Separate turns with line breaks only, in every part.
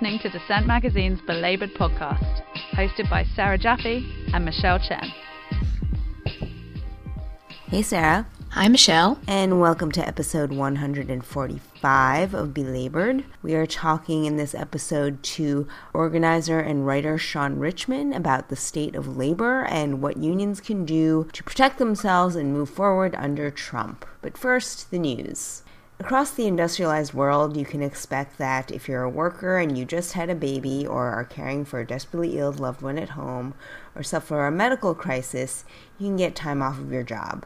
listening to Dissent Magazine's Belabored podcast, hosted by Sarah Jaffe and Michelle Chen.
Hey, Sarah.
Hi, Michelle.
And welcome to episode 145 of Belabored. We are talking in this episode to organizer and writer Shaun Richman about the state of labor and what unions can do to protect themselves and move forward under Trump. But first, the news. Across the industrialized world, you can expect that if you're a worker and you just had a baby, or are caring for a desperately ill loved one at home, or suffer a medical crisis, you can get time off of your job.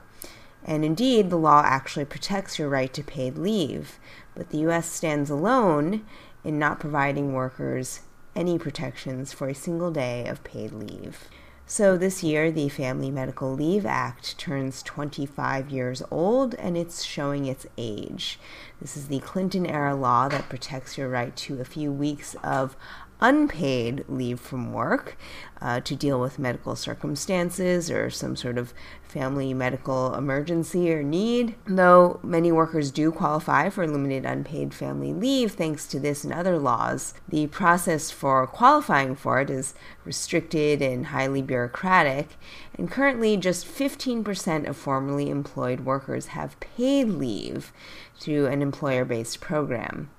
And indeed, the law actually protects your right to paid leave, but the U.S. stands alone in not providing workers any protections for a single day of paid leave. So this year, the Family Medical Leave Act turns 25 years old and it's showing its age. This is the Clinton era law that protects your right to a few weeks of unpaid leave from work uh, to deal with medical circumstances or some sort of family medical emergency or need. Though many workers do qualify for limited unpaid family leave thanks to this and other laws, the process for qualifying for it is restricted and highly bureaucratic, and currently just 15% of formerly employed workers have paid leave through an employer based program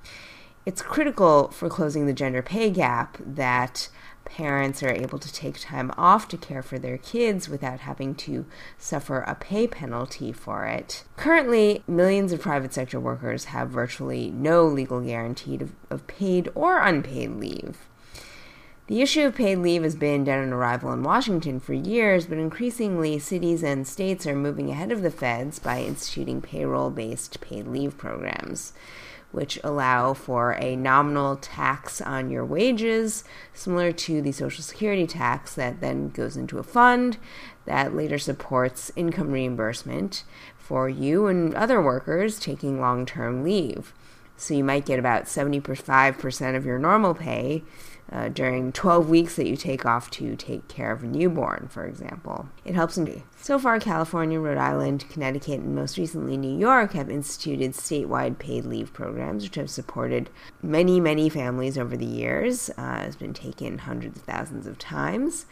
it's critical for closing the gender pay gap that parents are able to take time off to care for their kids without having to suffer a pay penalty for it. Currently, millions of private sector workers have virtually no legal guarantee of, of paid or unpaid leave. The issue of paid leave has been dead on arrival in Washington for years, but increasingly cities and states are moving ahead of the feds by instituting payroll based paid leave programs which allow for a nominal tax on your wages, similar to the Social Security tax that then goes into a fund that later supports income reimbursement for you and other workers taking long term leave. So you might get about 75% of your normal pay uh, during 12 weeks that you take off to take care of a newborn, for example. It helps in. So far, California, Rhode Island, Connecticut, and most recently New York have instituted statewide paid leave programs, which have supported many, many families over the years. Uh, has been taken hundreds of thousands of times.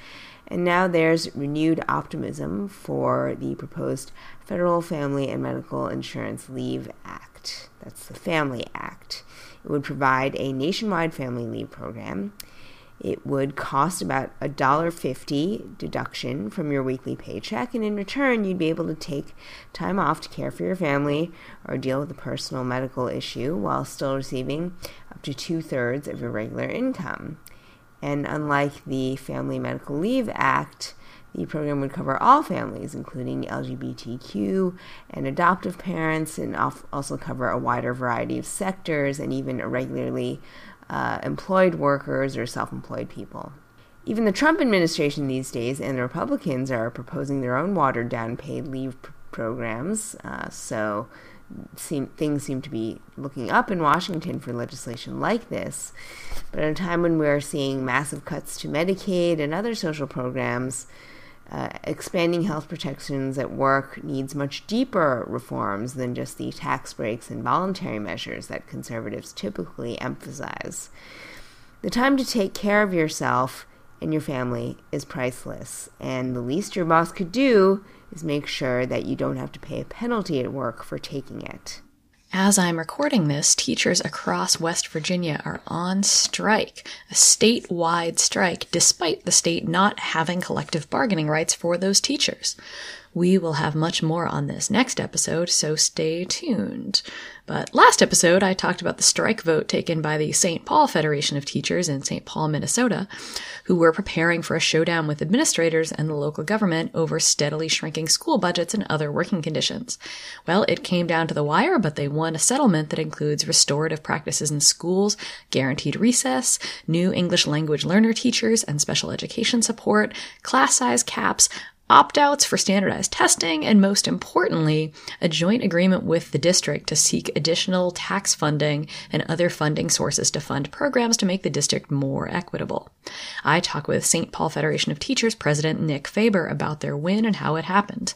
And now there's renewed optimism for the proposed Federal Family and Medical Insurance Leave Act. That's the Family Act. It would provide a nationwide family leave program. It would cost about a dollar fifty deduction from your weekly paycheck, and in return, you'd be able to take time off to care for your family or deal with a personal medical issue while still receiving up to two thirds of your regular income. And unlike the Family Medical Leave Act, the program would cover all families, including LGBTQ and adoptive parents, and also cover a wider variety of sectors and even irregularly uh, employed workers or self employed people. Even the Trump administration these days and the Republicans are proposing their own watered down paid leave pr- programs. Uh, so seem, things seem to be looking up in Washington for legislation like this. But at a time when we're seeing massive cuts to Medicaid and other social programs, uh, expanding health protections at work needs much deeper reforms than just the tax breaks and voluntary measures that conservatives typically emphasize. The time to take care of yourself and your family is priceless, and the least your boss could do is make sure that you don't have to pay a penalty at work for taking it.
As I'm recording this, teachers across West Virginia are on strike, a statewide strike, despite the state not having collective bargaining rights for those teachers. We will have much more on this next episode, so stay tuned. But last episode, I talked about the strike vote taken by the St. Paul Federation of Teachers in St. Paul, Minnesota, who were preparing for a showdown with administrators and the local government over steadily shrinking school budgets and other working conditions. Well, it came down to the wire, but they won a settlement that includes restorative practices in schools, guaranteed recess, new English language learner teachers and special education support, class size caps, opt outs for standardized testing, and most importantly, a joint agreement with the district to seek additional tax funding and other funding sources to fund programs to make the district more equitable. I talk with St. Paul Federation of Teachers President Nick Faber about their win and how it happened.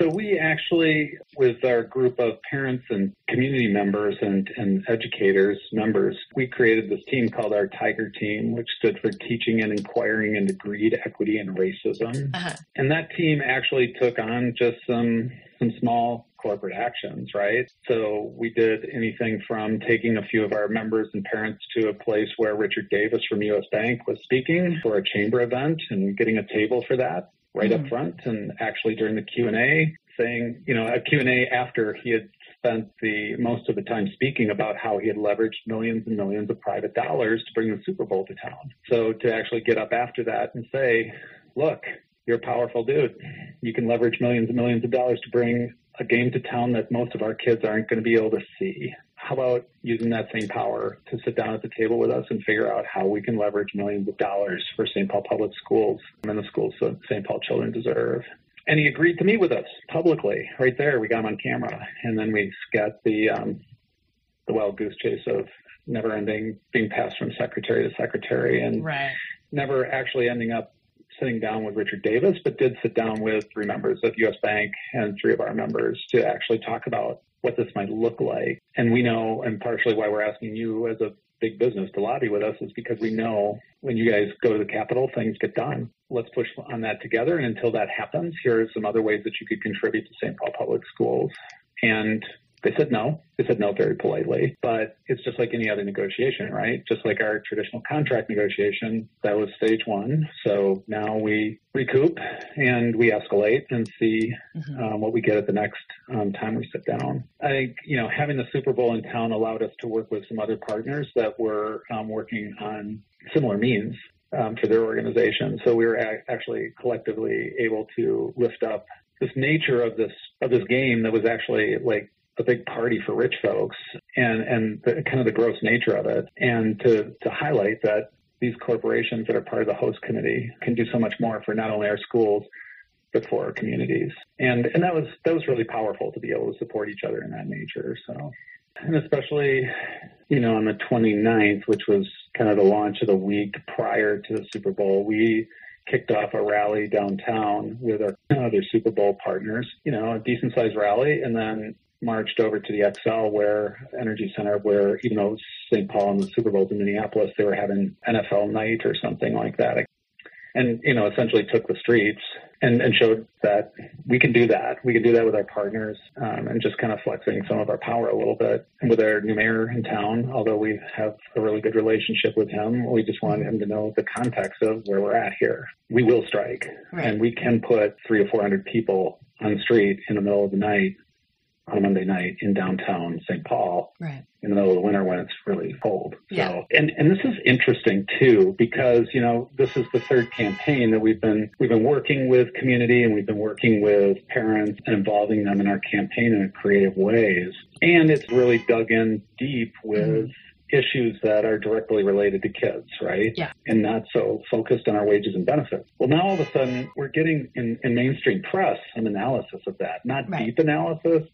So we actually, with our group of parents and community members and, and educators, members, we created this team called our Tiger Team, which stood for Teaching and Inquiring into Greed, Equity, and Racism. Uh-huh. And that team actually took on just some some small corporate actions, right? So we did anything from taking a few of our members and parents to a place where Richard Davis from US Bank was speaking for a chamber event and getting a table for that right mm-hmm. up front and actually during the Q&A saying, you know, a Q&A after he had spent the most of the time speaking about how he had leveraged millions and millions of private dollars to bring the Super Bowl to town. So to actually get up after that and say, look, you're a powerful dude. You can leverage millions and millions of dollars to bring a game to town that most of our kids aren't going to be able to see. How about using that same power to sit down at the table with us and figure out how we can leverage millions of dollars for St. Paul Public Schools and the schools that St. Paul children deserve? And he agreed to meet with us publicly, right there. We got him on camera, and then we got the um, the wild goose chase of never ending, being passed from secretary to secretary, and
right.
never actually ending up sitting down with Richard Davis, but did sit down with three members of U.S. Bank and three of our members to actually talk about what this might look like. And we know, and partially why we're asking you as a big business to lobby with us is because we know when you guys go to the Capitol, things get done. Let's push on that together. And until that happens, here are some other ways that you could contribute to St. Paul Public Schools. And they said no. They said no very politely, but it's just like any other negotiation, right? Just like our traditional contract negotiation, that was stage one. So now we recoup and we escalate and see mm-hmm. um, what we get at the next um, time we sit down. I think, you know, having the Super Bowl in town allowed us to work with some other partners that were um, working on similar means um, for their organization. So we were a- actually collectively able to lift up this nature of this of this game that was actually like a big party for rich folks and, and the, kind of the gross nature of it. And to, to highlight that these corporations that are part of the host committee can do so much more for not only our schools, but for our communities. And, and that was, that was really powerful to be able to support each other in that nature. So, and especially, you know, on the 29th, which was kind of the launch of the week prior to the Super Bowl, we kicked off a rally downtown with our other Super Bowl partners, you know, a decent sized rally. And then marched over to the Xcel where Energy Center, where even though St. Paul and the Super Bowls in Minneapolis, they were having NFL night or something like that. And, you know, essentially took the streets and, and showed that we can do that. We can do that with our partners um, and just kind of flexing some of our power a little bit. And with our new mayor in town, although we have a really good relationship with him, we just wanted him to know the context of where we're at here. We will strike right. and we can put three or 400 people on the street in the middle of the night on a Monday night in downtown St. Paul
right.
in the middle of the winter when it's really cold.
Yeah.
So, and, and this is interesting too, because, you know, this is the third campaign that we've been, we've been working with community and we've been working with parents and involving them in our campaign in creative ways. And it's really dug in deep with mm-hmm issues that are directly related to kids, right?
Yeah.
And not so focused on our wages and benefits. Well, now all of a sudden we're getting in, in mainstream press some analysis of that, not right. deep analysis,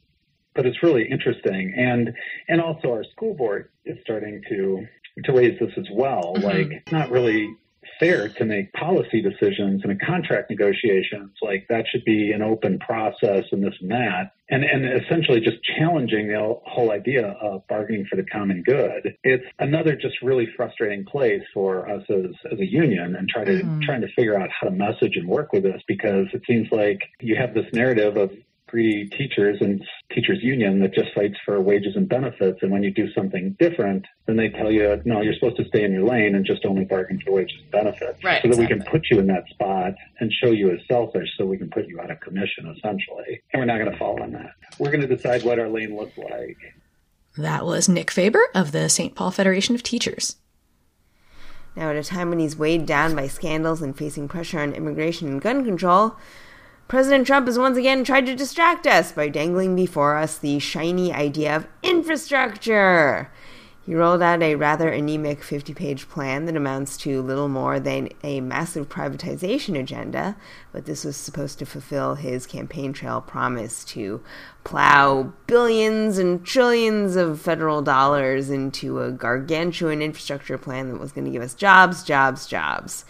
but it's really interesting. And and also our school board is starting to to raise this as well. Mm-hmm. Like it's not really fair to make policy decisions in a contract negotiations like that should be an open process and this and that and and essentially just challenging the whole idea of bargaining for the common good it's another just really frustrating place for us as as a union and try to mm-hmm. trying to figure out how to message and work with this because it seems like you have this narrative of greedy teachers and teachers union that just fights for wages and benefits. And when you do something different, then they tell you, no, you're supposed to stay in your lane and just only bargain for wages and benefits.
Right,
so that
exactly.
we can put you in that spot and show you as selfish so we can put you out of commission essentially. And we're not going to fall on that. We're going to decide what our lane looks like.
That was Nick Faber of the St. Paul Federation of Teachers.
Now, at a time when he's weighed down by scandals and facing pressure on immigration and gun control, President Trump has once again tried to distract us by dangling before us the shiny idea of infrastructure. He rolled out a rather anemic 50 page plan that amounts to little more than a massive privatization agenda, but this was supposed to fulfill his campaign trail promise to plow billions and trillions of federal dollars into a gargantuan infrastructure plan that was going to give us jobs, jobs, jobs.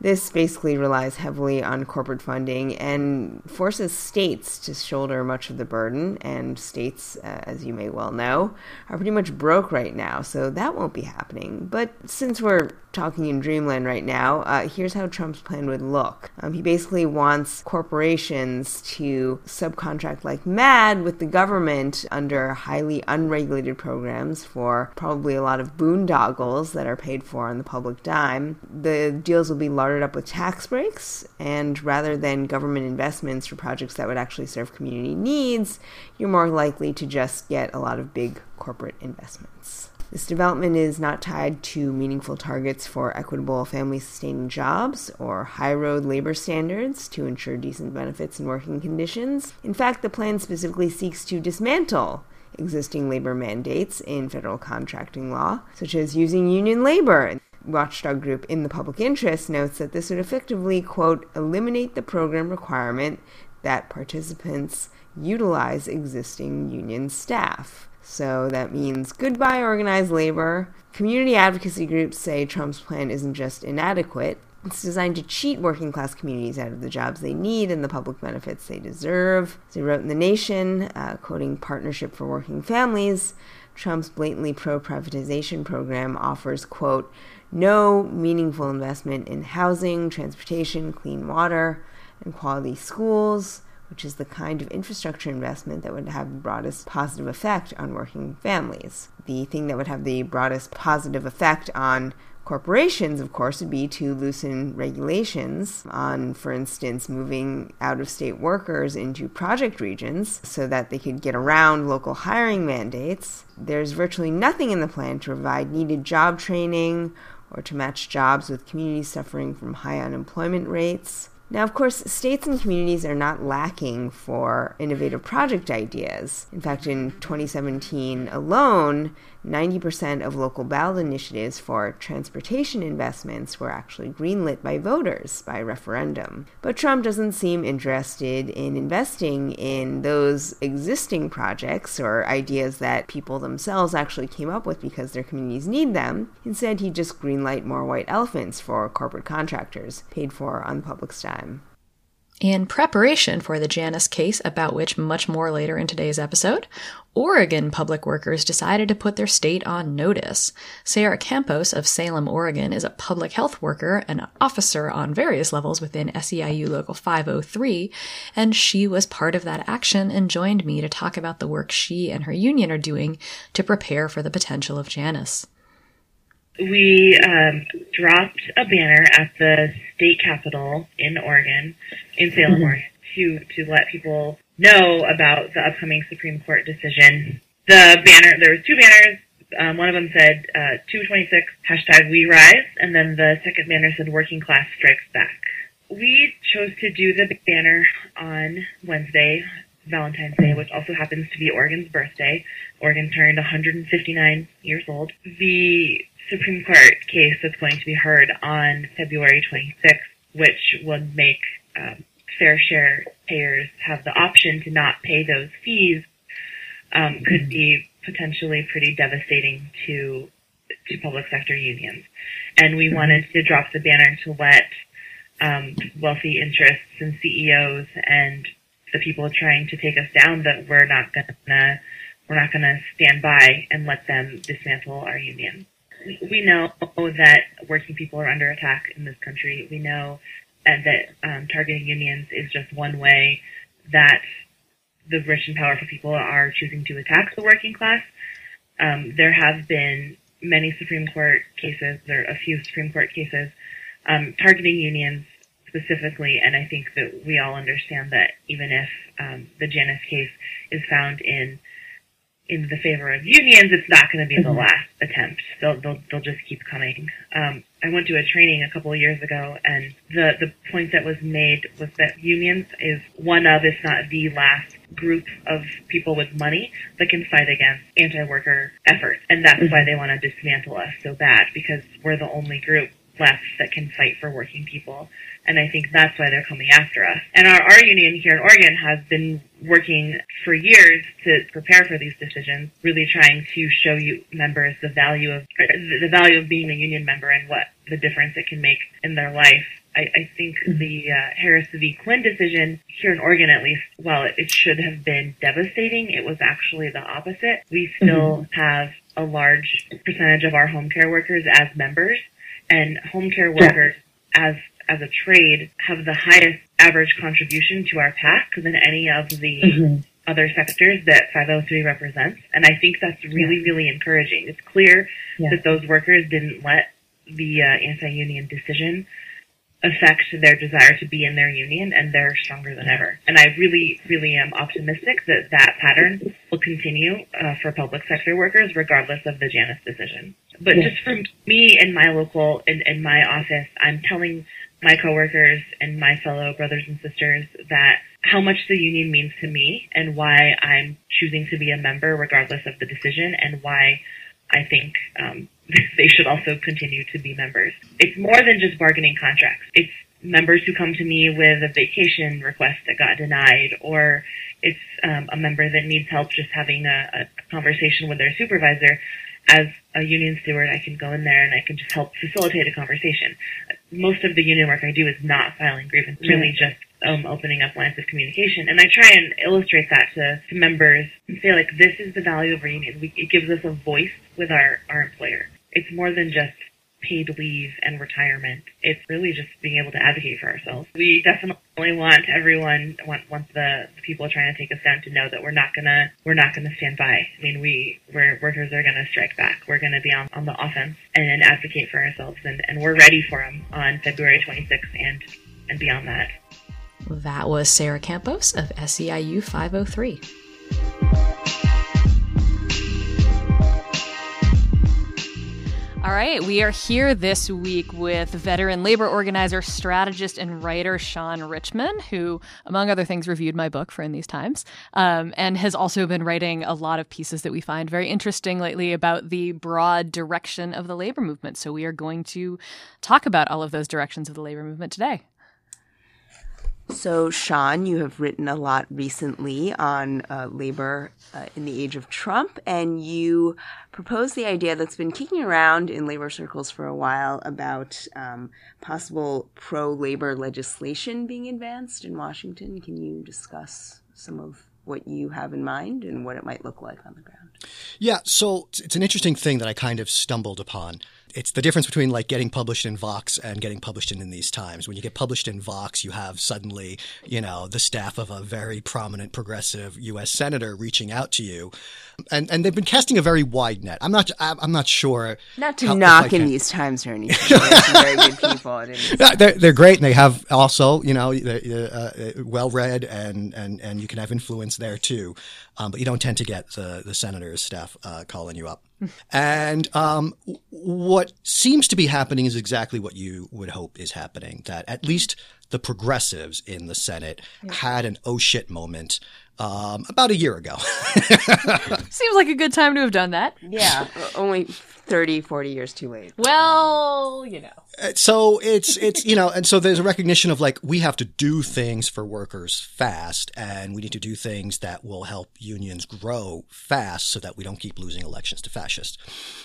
This basically relies heavily on corporate funding and forces states to shoulder much of the burden. And states, uh, as you may well know, are pretty much broke right now, so that won't be happening. But since we're talking in dreamland right now, uh, here's how Trump's plan would look. Um, he basically wants corporations to subcontract like mad with the government under highly unregulated programs for probably a lot of boondoggles that are paid for on the public dime. The deals will be large up with tax breaks, and rather than government investments for projects that would actually serve community needs, you're more likely to just get a lot of big corporate investments. This development is not tied to meaningful targets for equitable family sustaining jobs or high road labor standards to ensure decent benefits and working conditions. In fact, the plan specifically seeks to dismantle existing labor mandates in federal contracting law, such as using union labor watchdog group in the public interest notes that this would effectively, quote, eliminate the program requirement that participants utilize existing union staff. So that means goodbye organized labor. Community advocacy groups say Trump's plan isn't just inadequate, it's designed to cheat working class communities out of the jobs they need and the public benefits they deserve. As he wrote in The Nation, uh, quoting Partnership for Working Families, Trump's blatantly pro privatization program offers, quote, no meaningful investment in housing, transportation, clean water, and quality schools, which is the kind of infrastructure investment that would have the broadest positive effect on working families. The thing that would have the broadest positive effect on corporations, of course, would be to loosen regulations on, for instance, moving out of state workers into project regions so that they could get around local hiring mandates. There's virtually nothing in the plan to provide needed job training or to match jobs with communities suffering from high unemployment rates. Now, of course, states and communities are not lacking for innovative project ideas. In fact, in 2017 alone, 90% of local ballot initiatives for transportation investments were actually greenlit by voters by referendum. But Trump doesn't seem interested in investing in those existing projects or ideas that people themselves actually came up with because their communities need them. Instead, he just greenlight more white elephants for corporate contractors paid for on public's dime.
In preparation for the Janus case, about which much more later in today's episode, Oregon public workers decided to put their state on notice. Sarah Campos of Salem, Oregon is a public health worker and officer on various levels within SEIU Local 503, and she was part of that action and joined me to talk about the work she and her union are doing to prepare for the potential of Janus
we um, dropped a banner at the state capitol in Oregon, in Salem, mm-hmm. Oregon, to to let people know about the upcoming Supreme Court decision. The banner, there was two banners. Um, one of them said uh, 226 hashtag We Rise, and then the second banner said Working Class Strikes Back. We chose to do the banner on Wednesday, Valentine's Day, which also happens to be Oregon's birthday. Oregon turned 159 years old. The Supreme Court case that's going to be heard on February 26th, which would make um, fair share payers have the option to not pay those fees, um, could be potentially pretty devastating to to public sector unions. And we wanted to drop the banner to let um, wealthy interests and CEOs and the people trying to take us down that we're not gonna we're not gonna stand by and let them dismantle our union we know that working people are under attack in this country. We know and that um, targeting unions is just one way that the rich and powerful people are choosing to attack the working class. Um, there have been many Supreme Court cases, or a few Supreme Court cases, um, targeting unions specifically, and I think that we all understand that even if um, the Janus case is found in in the favor of unions, it's not going to be the mm-hmm. last attempt. They'll, they'll, they'll just keep coming. Um, I went to a training a couple of years ago and the, the point that was made was that unions is one of, if not the last group of people with money that can fight against anti-worker efforts. And that's why mm-hmm. they want to dismantle us so bad because we're the only group left that can fight for working people. And I think that's why they're coming after us. And our, our union here in Oregon has been working for years to prepare for these decisions, really trying to show you members the value of uh, the value of being a union member and what the difference it can make in their life I, I think mm-hmm. the uh, Harris v. Quinn decision here in Oregon, at least, while it, it should have been devastating, it was actually the opposite. We still mm-hmm. have a large percentage of our home care workers as members, and home care workers as as a trade have the highest average contribution to our PAC than any of the other sectors that 503 represents. And I think that's really, really encouraging. It's clear
Yeah.
that those workers didn't let the uh, anti-union decision affect their desire to be in their union and they're stronger than ever. And I really, really am optimistic that that pattern will continue uh, for public sector workers regardless of the Janus decision. But
Yeah.
just for me in my local, in, in my office, I'm telling my coworkers and my fellow brothers and sisters that how much the union means to me and why I'm choosing to be a member regardless of the decision and why I think um, they should also continue to be members. It's more than just bargaining contracts. It's members who come to me with a vacation request that got denied, or it's um, a member that needs help just having a, a conversation with their supervisor. As a union steward, I can go in there and I can just help facilitate a conversation. Most of the union work I do is not filing grievances, really just um, opening up lines of communication. And I try and illustrate that to, to members and say, like, this is the value of our union. We, it gives us a voice with our, our employer. It's more than just paid leave and retirement. It's really just being able to advocate for ourselves. We definitely want everyone, want, want the, the people trying to take us down to know that we're not gonna, we're not gonna stand by. I mean, we, we're, workers are gonna strike back. We're gonna be on, on the offense and advocate for ourselves and, and we're ready for them on February 26th and, and beyond that.
That was Sarah Campos of SEIU 503.
All right, we are here this week with veteran labor organizer, strategist, and writer Shaun Richman, who, among other things, reviewed my book for In These Times, um, and has also been writing a lot of pieces that we find very interesting lately about the broad direction of the labor movement. So we are going to talk about all of those directions of the labor movement today.
So, Shaun, you have written a lot recently on uh, labor uh, in the age of Trump, and you proposed the idea that's been kicking around in labor circles for a while about um, possible pro labor legislation being advanced in Washington. Can you discuss some of what you have in mind and what it might look like on the ground?
Yeah, so it's an interesting thing that I kind of stumbled upon. It's the difference between like getting published in Vox and getting published in, in these times. When you get published in Vox, you have suddenly, you know, the staff of a very prominent progressive U.S. senator reaching out to you, and and they've been casting a very wide net. I'm not I'm not sure.
Not to
how-
knock in these times or anything. Very good people.
they're, they're great, and they have also, you know, uh, well read, and, and, and you can have influence there too. Um, but you don't tend to get the, the senator's staff uh, calling you up. And um, what seems to be happening is exactly what you would hope is happening that at least the progressives in the Senate had an oh shit moment um, about a year ago.
Seems like a good time to have done that.
yeah, only 30, 40 years too late.
Well, you know.
so it's it's you know and so there's a recognition of like we have to do things for workers fast and we need to do things that will help unions grow fast so that we don't keep losing elections to fascists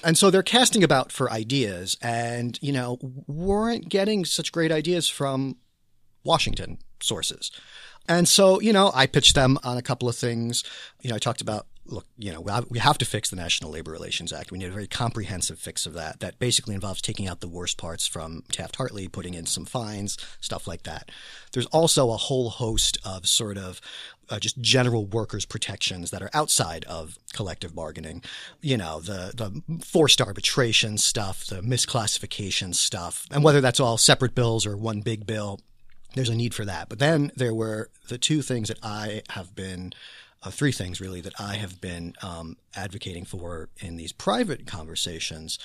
and so they're casting about for ideas and you know weren't getting such great ideas from washington sources and so, you know, I pitched them on a couple of things. You know, I talked about, look, you know, we have- to fix the National Labor Relations Act. We need a very comprehensive fix of that. That basically involves taking out the worst parts from Taft Hartley, putting in some fines, stuff like that. There's also a whole host of sort of uh, just general workers' protections that are outside of collective bargaining. You know, the the forced arbitration stuff, the misclassification stuff, and whether that's all separate bills or one big bill there's a need for that. But then there were the two things that I have been, uh, three things really that I have been um, advocating for in these private conversations.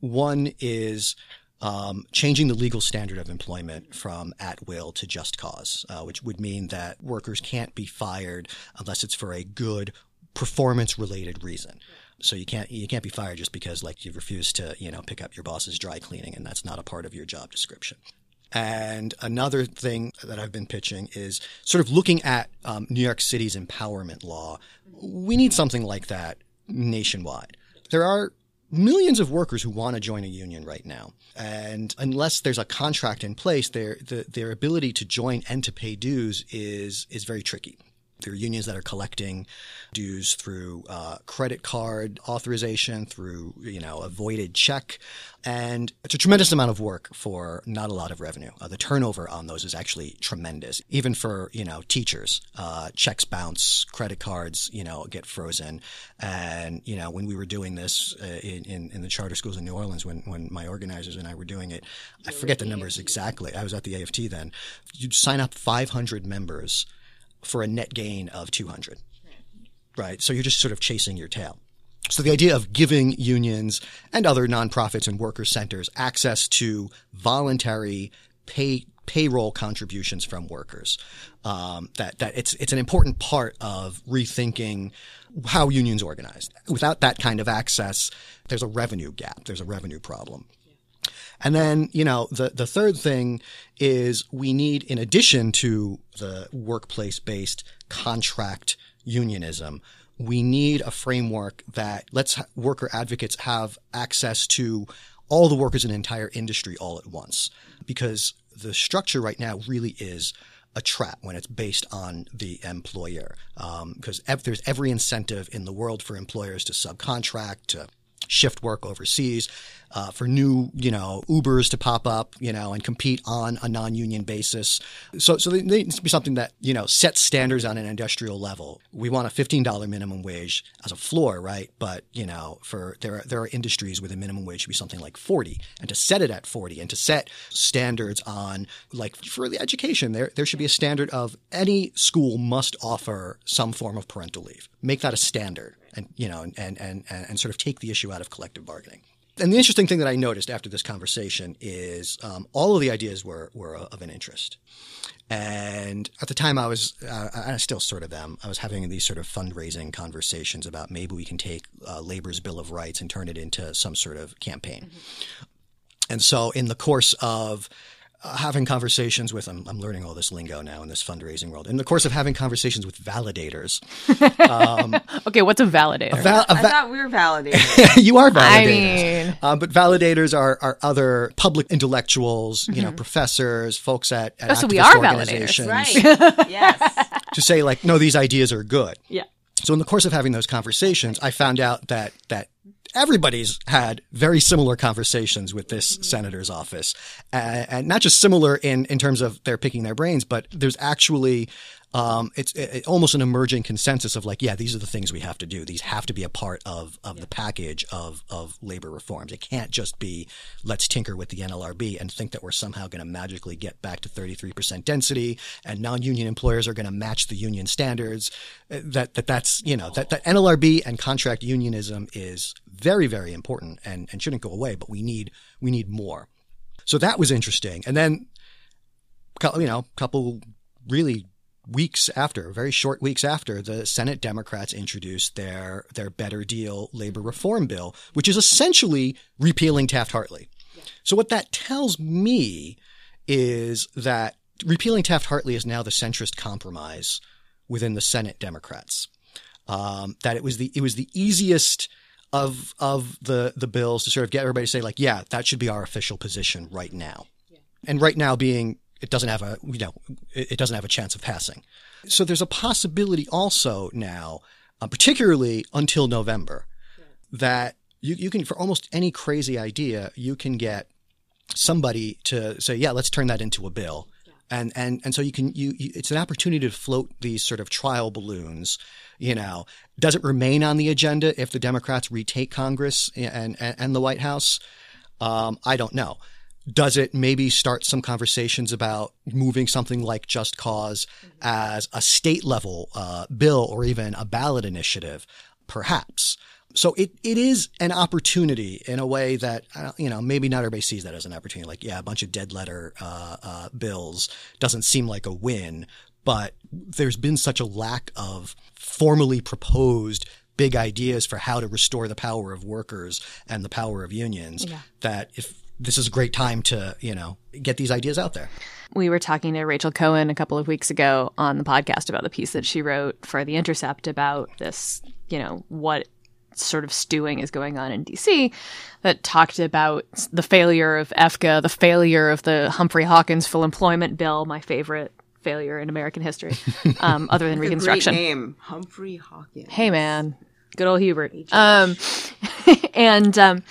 One is um, changing the legal standard of employment from at will to just cause, uh, which would mean that workers can't be fired unless it's for a good performance related reason. So you can't you can't be fired just because like you refuse to you know pick up your boss's dry cleaning and that's not a part of your job description. And another thing that I've been pitching is sort of looking at um, New York City's empowerment law. We need something like that nationwide. There are millions of workers who want to join a union right now. And unless there's a contract in place, their, the, their ability to join and to pay dues is, is very tricky. There are unions that are collecting dues through uh, credit card authorization, through you know a voided check, and it's a tremendous amount of work for not a lot of revenue. Uh, the turnover on those is actually tremendous, even for you know teachers. Uh, checks bounce, credit cards you know get frozen, and you know when we were doing this uh, in, in, in the charter schools in New Orleans, when when my organizers and I were doing it, I forget the numbers exactly. I was at the AFT then. You'd sign up 500 members for a net gain of 200. Right. So you're just sort of chasing your tail. So the idea of giving unions and other nonprofits and worker centers access to voluntary pay payroll contributions from workers. Um, that that it's it's an important part of rethinking how unions organize. Without that kind of access, there's a revenue gap. There's a revenue problem. And then, you know, the, the third thing is we need, in addition to the workplace based contract unionism, we need a framework that lets worker advocates have access to all the workers in an entire industry all at once. Because the structure right now really is a trap when it's based on the employer. Because um, ev- there's every incentive in the world for employers to subcontract, to shift work overseas, uh, for new, you know, Ubers to pop up, you know, and compete on a non-union basis. So, so there needs to be something that, you know, sets standards on an industrial level. We want a $15 minimum wage as a floor, right? But, you know, for there are, there are industries where the minimum wage should be something like 40 and to set it at 40 and to set standards on like for the education, there, there should be a standard of any school must offer some form of parental leave. Make that a standard and you know and, and and and sort of take the issue out of collective bargaining. And the interesting thing that I noticed after this conversation is um, all of the ideas were were of an interest. And at the time, I was, uh, I still sort of am. I was having these sort of fundraising conversations about maybe we can take uh, labor's Bill of Rights and turn it into some sort of campaign. Mm-hmm. And so, in the course of uh, having conversations with I'm, I'm, learning all this lingo now in this fundraising world in the course of having conversations with validators
um, okay what's a validator? A val-
a va- i thought we were validators
you are validators. I mean... Um, but validators are, are other public intellectuals you mm-hmm. know professors folks at, at
oh, so we are validators.
right. Yes.
To say like no these ideas are good.
Yeah.
So in the course of having those conversations i found out that that everybody's had very similar conversations with this senator's office, uh, and not just similar in in terms of they're picking their brains, but there's actually um, it's it, almost an emerging consensus of like, yeah, these are the things we have to do. These have to be a part of of yeah. the package of of labor reforms. It can't just be let's tinker with the NLRB and think that we're somehow going to magically get back to 33% density and non-union employers are going to match the union standards. Uh, that that that's you know that that NLRB and contract unionism is very very important and and shouldn't go away. But we need we need more. So that was interesting. And then you know, a couple really weeks after, very short weeks after, the Senate Democrats introduced their their better deal labor reform bill, which is essentially repealing Taft-Hartley. Yeah. So what that tells me is that repealing Taft-Hartley is now the centrist compromise within the Senate Democrats. Um, that it was the it was the easiest of of the the bills to sort of get everybody to say like, yeah, that should be our official position right now. Yeah. And right now being it doesn't have a you know it doesn't have a chance of passing. So there's a possibility also now, uh, particularly until November, yeah. that you you can for almost any crazy idea you can get somebody to say yeah let's turn that into a bill. And, and and so you can you, you it's an opportunity to float these sort of trial balloons you know does it remain on the agenda if the democrats retake congress and and, and the white house um, i don't know does it maybe start some conversations about moving something like Just Cause as a state level uh, bill or even a ballot initiative? Perhaps. So it, it is an opportunity in a way that, uh, you know, maybe not everybody sees that as an opportunity. Like, yeah, a bunch of dead letter uh, uh, bills doesn't seem like a win, but there's been such a lack of formally proposed big ideas for how to restore the power of workers and the power of unions yeah. that if this is a great time to, you know, get these ideas out there.
We were talking to Rachel Cohen a couple of weeks ago on the podcast about the piece that she wrote for The Intercept about this, you know, what sort of stewing is going on in DC that talked about the failure of EFCA, the failure of the Humphrey Hawkins full employment bill, my favorite failure in American history, um, other than Reconstruction.
Great name, Humphrey Hawkins.
Hey, man, good old Hubert. Um, and um,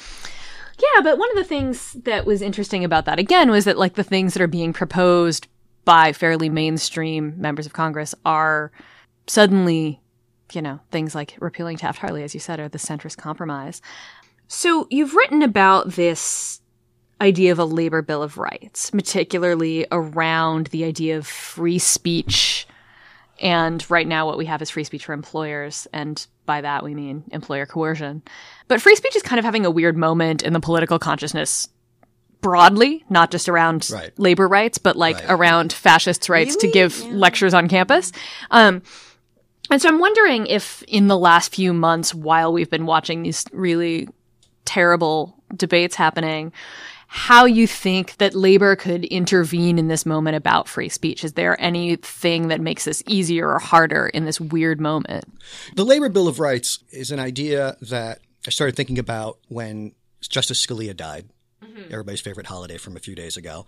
yeah, but one of the things that was interesting about that again was that like the things that are being proposed by fairly mainstream members of Congress are suddenly, you know, things like repealing Taft Hartley, as you said, or the centrist compromise. So you've written about this idea of a labor bill of rights, particularly around the idea of free speech. And right now, what we have is free speech for employers. And by that, we mean employer coercion. But free speech is kind of having a weird moment in the political consciousness broadly, not just around
Right.
labor rights, but like
Right.
around fascists' rights to give
Yeah.
lectures on campus. Um, and so I'm wondering if in the last few months, while we've been watching these really terrible debates happening, how you think that labor could intervene in this moment about free speech. Is there anything that makes this easier or harder in this weird moment?
The Labor Bill of Rights is an idea that I started thinking about when Justice Scalia died. Everybody's favorite holiday from a few days ago,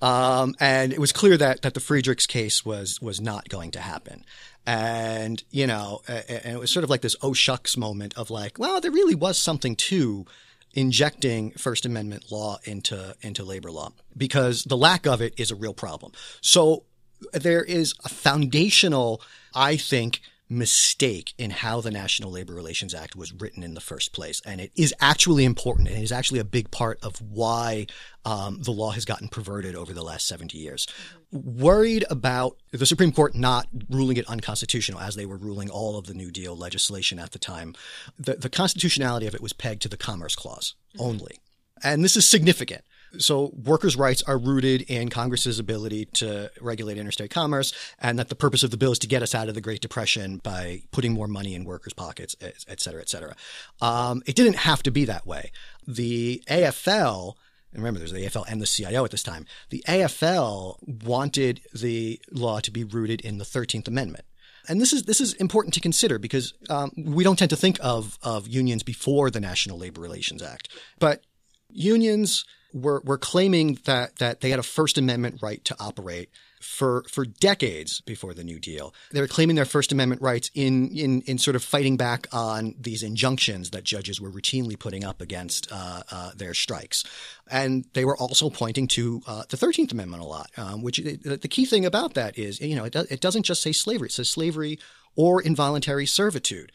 um, and it was clear that that the Friedrichs case was was not going to happen, and you know, and it was sort of like this oh shucks moment of like, well, there really was something to injecting First Amendment law into into labor law because the lack of it is a real problem. So there is a foundational, I think, mistake in how the National Labor Relations Act was written in the first place, and it is actually important, and it is actually a big part of why um, the law has gotten perverted over the last seventy years. Worried about the Supreme Court not ruling it unconstitutional as they were ruling all of the New Deal legislation at the time, the, the constitutionality of it was pegged to the Commerce Clause only. And this is significant. So workers' rights are rooted in Congress's ability to regulate interstate commerce, and that the purpose of the bill is to get us out of the Great Depression by putting more money in workers' pockets, et et cetera, et cetera. Um, it didn't have to be that way. The AFL, and remember there's the AFL and the CIO at this time, the AFL wanted the law to be rooted in the 13th Amendment. And this is this is important to consider because um, we don't tend to think of of unions before the National Labor Relations Act, but unions were were claiming that that they had a First Amendment right to operate for for decades before the New Deal. They were claiming their First Amendment rights in in in sort of fighting back on these injunctions that judges were routinely putting up against uh, uh, their strikes, and they were also pointing to uh, the Thirteenth Amendment a lot. Um, which the, the key thing about that is, you know, it, does, it doesn't just say slavery; it says slavery or involuntary servitude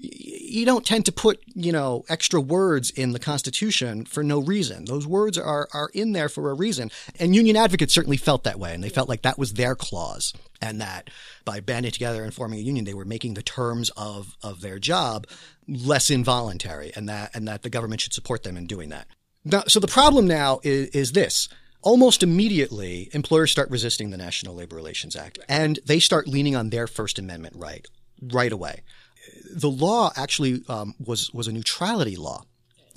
you don't tend to put, you know, extra words in the Constitution for no reason. Those words are, are in there for a reason. And union advocates certainly felt that way. And they felt like that was their clause. And that by banding together and forming a union, they were making the terms of, of their job less involuntary and that, and that the government should support them in doing that. Now, so the problem now is, is this. Almost immediately, employers start resisting the National Labor Relations Act and they start leaning on their First Amendment right right away the law actually um, was was a neutrality law.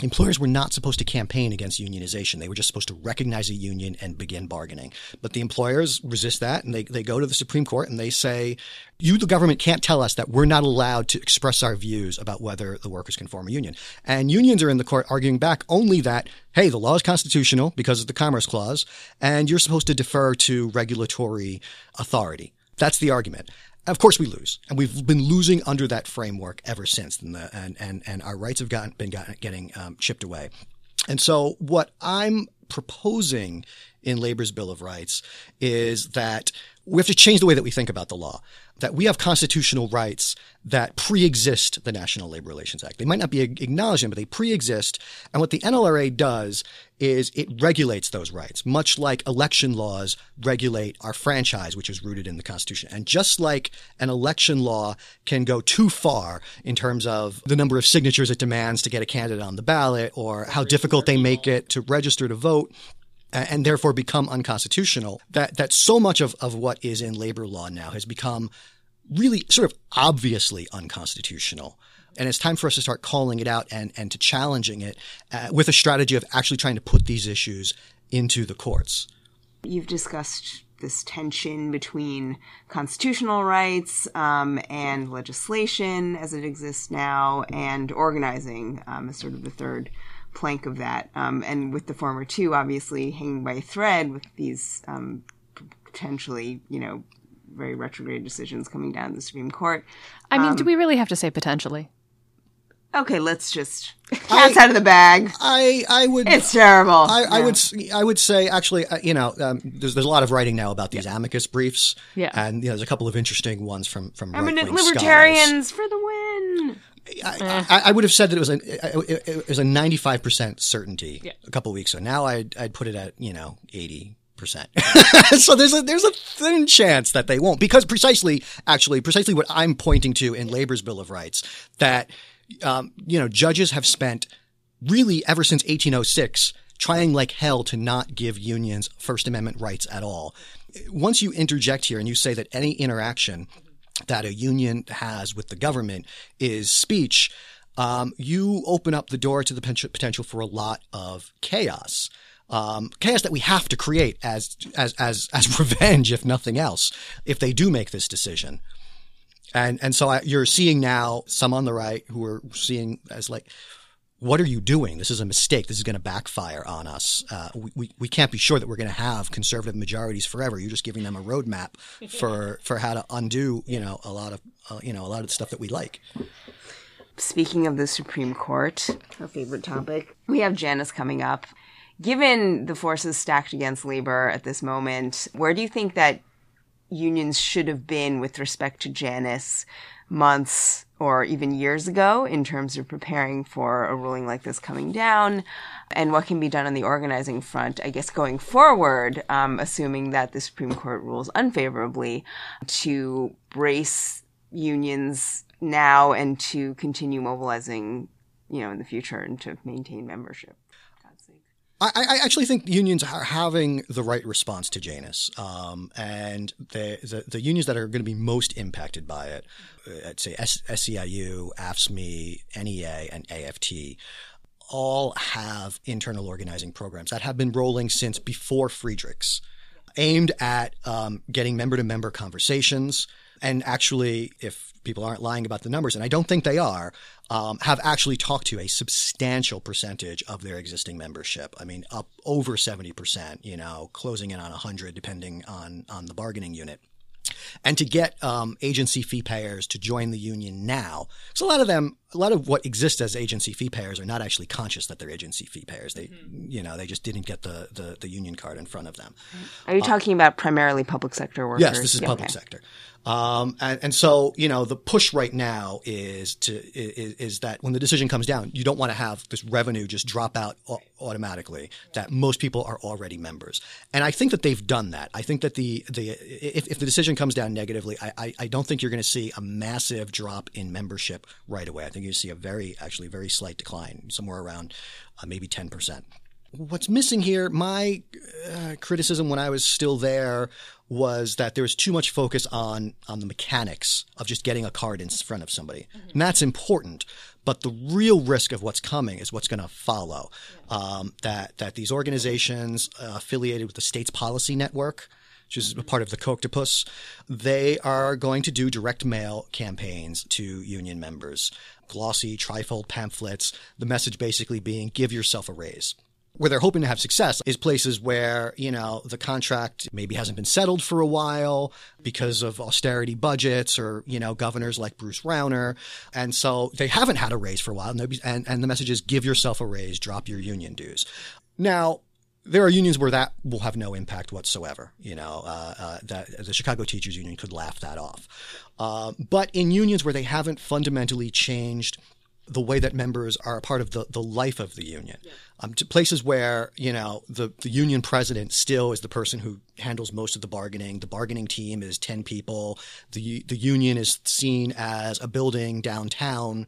Employers were not supposed to campaign against unionization. They were just supposed to recognize a union and begin bargaining. But the employers resist that and they, they go to the Supreme Court and they say, you, the government, can't tell us that we're not allowed to express our views about whether the workers can form a union. And unions are in the court arguing back only that, hey, the law is constitutional because of the Commerce Clause, and you're supposed to defer to regulatory authority. That's the argument. Of course, we lose, and we've been losing under that framework ever since, and the, and, and and our rights have gotten been gotten, getting um, chipped away. And so, what I'm proposing in Labor's Bill of Rights is that we have to change the way that we think about the law. That we have constitutional rights that pre-exist the National Labor Relations Act. They might not be acknowledged, but they pre-exist. And what the NLRA does is it regulates those rights, much like election laws regulate our franchise, which is rooted in the Constitution. And just like an election law can go too far in terms of the number of signatures it demands to get a candidate on the ballot or how difficult they make it to register to vote, and therefore become unconstitutional, that, that so much of, of what is in labor law now has become really sort of obviously unconstitutional. And it's time for us to start calling it out and, and to challenging it uh, with a strategy of actually trying to put these issues into the courts.
You've discussed this tension between constitutional rights um, and legislation as it exists now, and organizing um, as sort of the third plank of that. Um, and with the former two, obviously hanging by a thread with these um, potentially, you know, very retrograde decisions coming down the Supreme Court.
I mean, do we really have to say potentially?
Okay, let's just cat's out of the bag.
I I would
It's terrible.
I, I would s- I would say actually uh, you know um, there's there's a lot of writing now about these amicus briefs
Yeah.
and you know, there's a couple of interesting ones from from
Eminent
right-wing scholars.
libertarians for the win.
I, I, I would have said that it was a it, it was a 95 percent certainty a couple weeks ago. Now I'd I'd put it at you know 80 percent. so there's a there's a thin chance that they won't because precisely actually precisely what I'm pointing to in Labor's Bill of Rights that um, you know judges have spent really ever since 1806 trying like hell to not give unions First Amendment rights at all. Once you interject here and you say that any interaction that a union has with the government is speech, um, you open up the door to the potential for a lot of chaos. Um, chaos that we have to create as as as as revenge, if nothing else, if they do make this decision. And and so I, you're seeing now some on the right who are seeing as like, what are you doing? This is a mistake. This is going to backfire on us. Uh, we, we we can't be sure that we're going to have conservative majorities forever. You're just giving them a roadmap for for how to undo you know a lot of uh, you know a lot of the stuff that we like.
Speaking of the Supreme Court, our favorite topic, we have Janus coming up. Given the forces stacked against labor at this moment, where do you think that unions should have been with respect to Janus months or even years ago in terms of preparing for a ruling like this coming down? And what can be done on the organizing front, I guess, going forward, um, assuming that the Supreme Court rules unfavorably, to brace unions now and to continue mobilizing, you know, in the future and to maintain membership.
I, I actually think unions are having the right response to Janus, um, and the, the the unions that are going to be most impacted by it, uh, I'd say SEIU, AFSCME, NEA, and AFT, all have internal organizing programs that have been rolling since before Friedrichs, aimed at um, getting member to member conversations. And actually, if people aren't lying about the numbers, and I don't think they are, um, have actually talked to a substantial percentage of their existing membership. I mean, up over 70%, you know, closing in on 100 depending on, on the bargaining unit and to get um, agency fee payers to join the union now. So a lot of them, a lot of what exists as agency fee payers are not actually conscious that they're agency fee payers. They, you know, they just didn't get the, the, the union card in front of them.
Are you talking about primarily public sector workers?
Yes, this is
Yeah,
public
okay.
sector. Um, and, and so, you know, the push right now is to is, is that when the decision comes down, you don't want to have this revenue just drop out au- automatically. That most people are already members, and I think that they've done that. I think that the the if, if the decision comes down negatively, I, I, I don't think you're going to see a massive drop in membership right away. I think you see a very actually very slight decline, somewhere around uh, maybe ten percent. What's missing here, my uh, criticism when I was still there was that there was too much focus on on the mechanics of just getting a card in front of somebody, and that's important. But the real risk of what's coming is what's going to follow. Um, that that these organizations uh, affiliated with the state's policy network, which is a part of the Kochtopus, they are going to do direct mail campaigns to union members, glossy trifold pamphlets. The message basically being, "Give yourself a raise." where they're hoping to have success is places where, you know, the contract maybe hasn't been settled for a while because of austerity budgets or, you know, governors like Bruce Rauner. And so they haven't had a raise for a while. Nobody's, and, and the message is give yourself a raise, drop your union dues. Now, there are unions where that will have no impact whatsoever. You know, uh, uh, that the Chicago Teachers Union could laugh that off. Uh, but in unions where they haven't fundamentally changed the way that members are a part of the, the life of the union. Um, to places where, you know, the, the union president still is the person who handles most of the bargaining. The bargaining team is 10 people. The, the union is seen as a building downtown.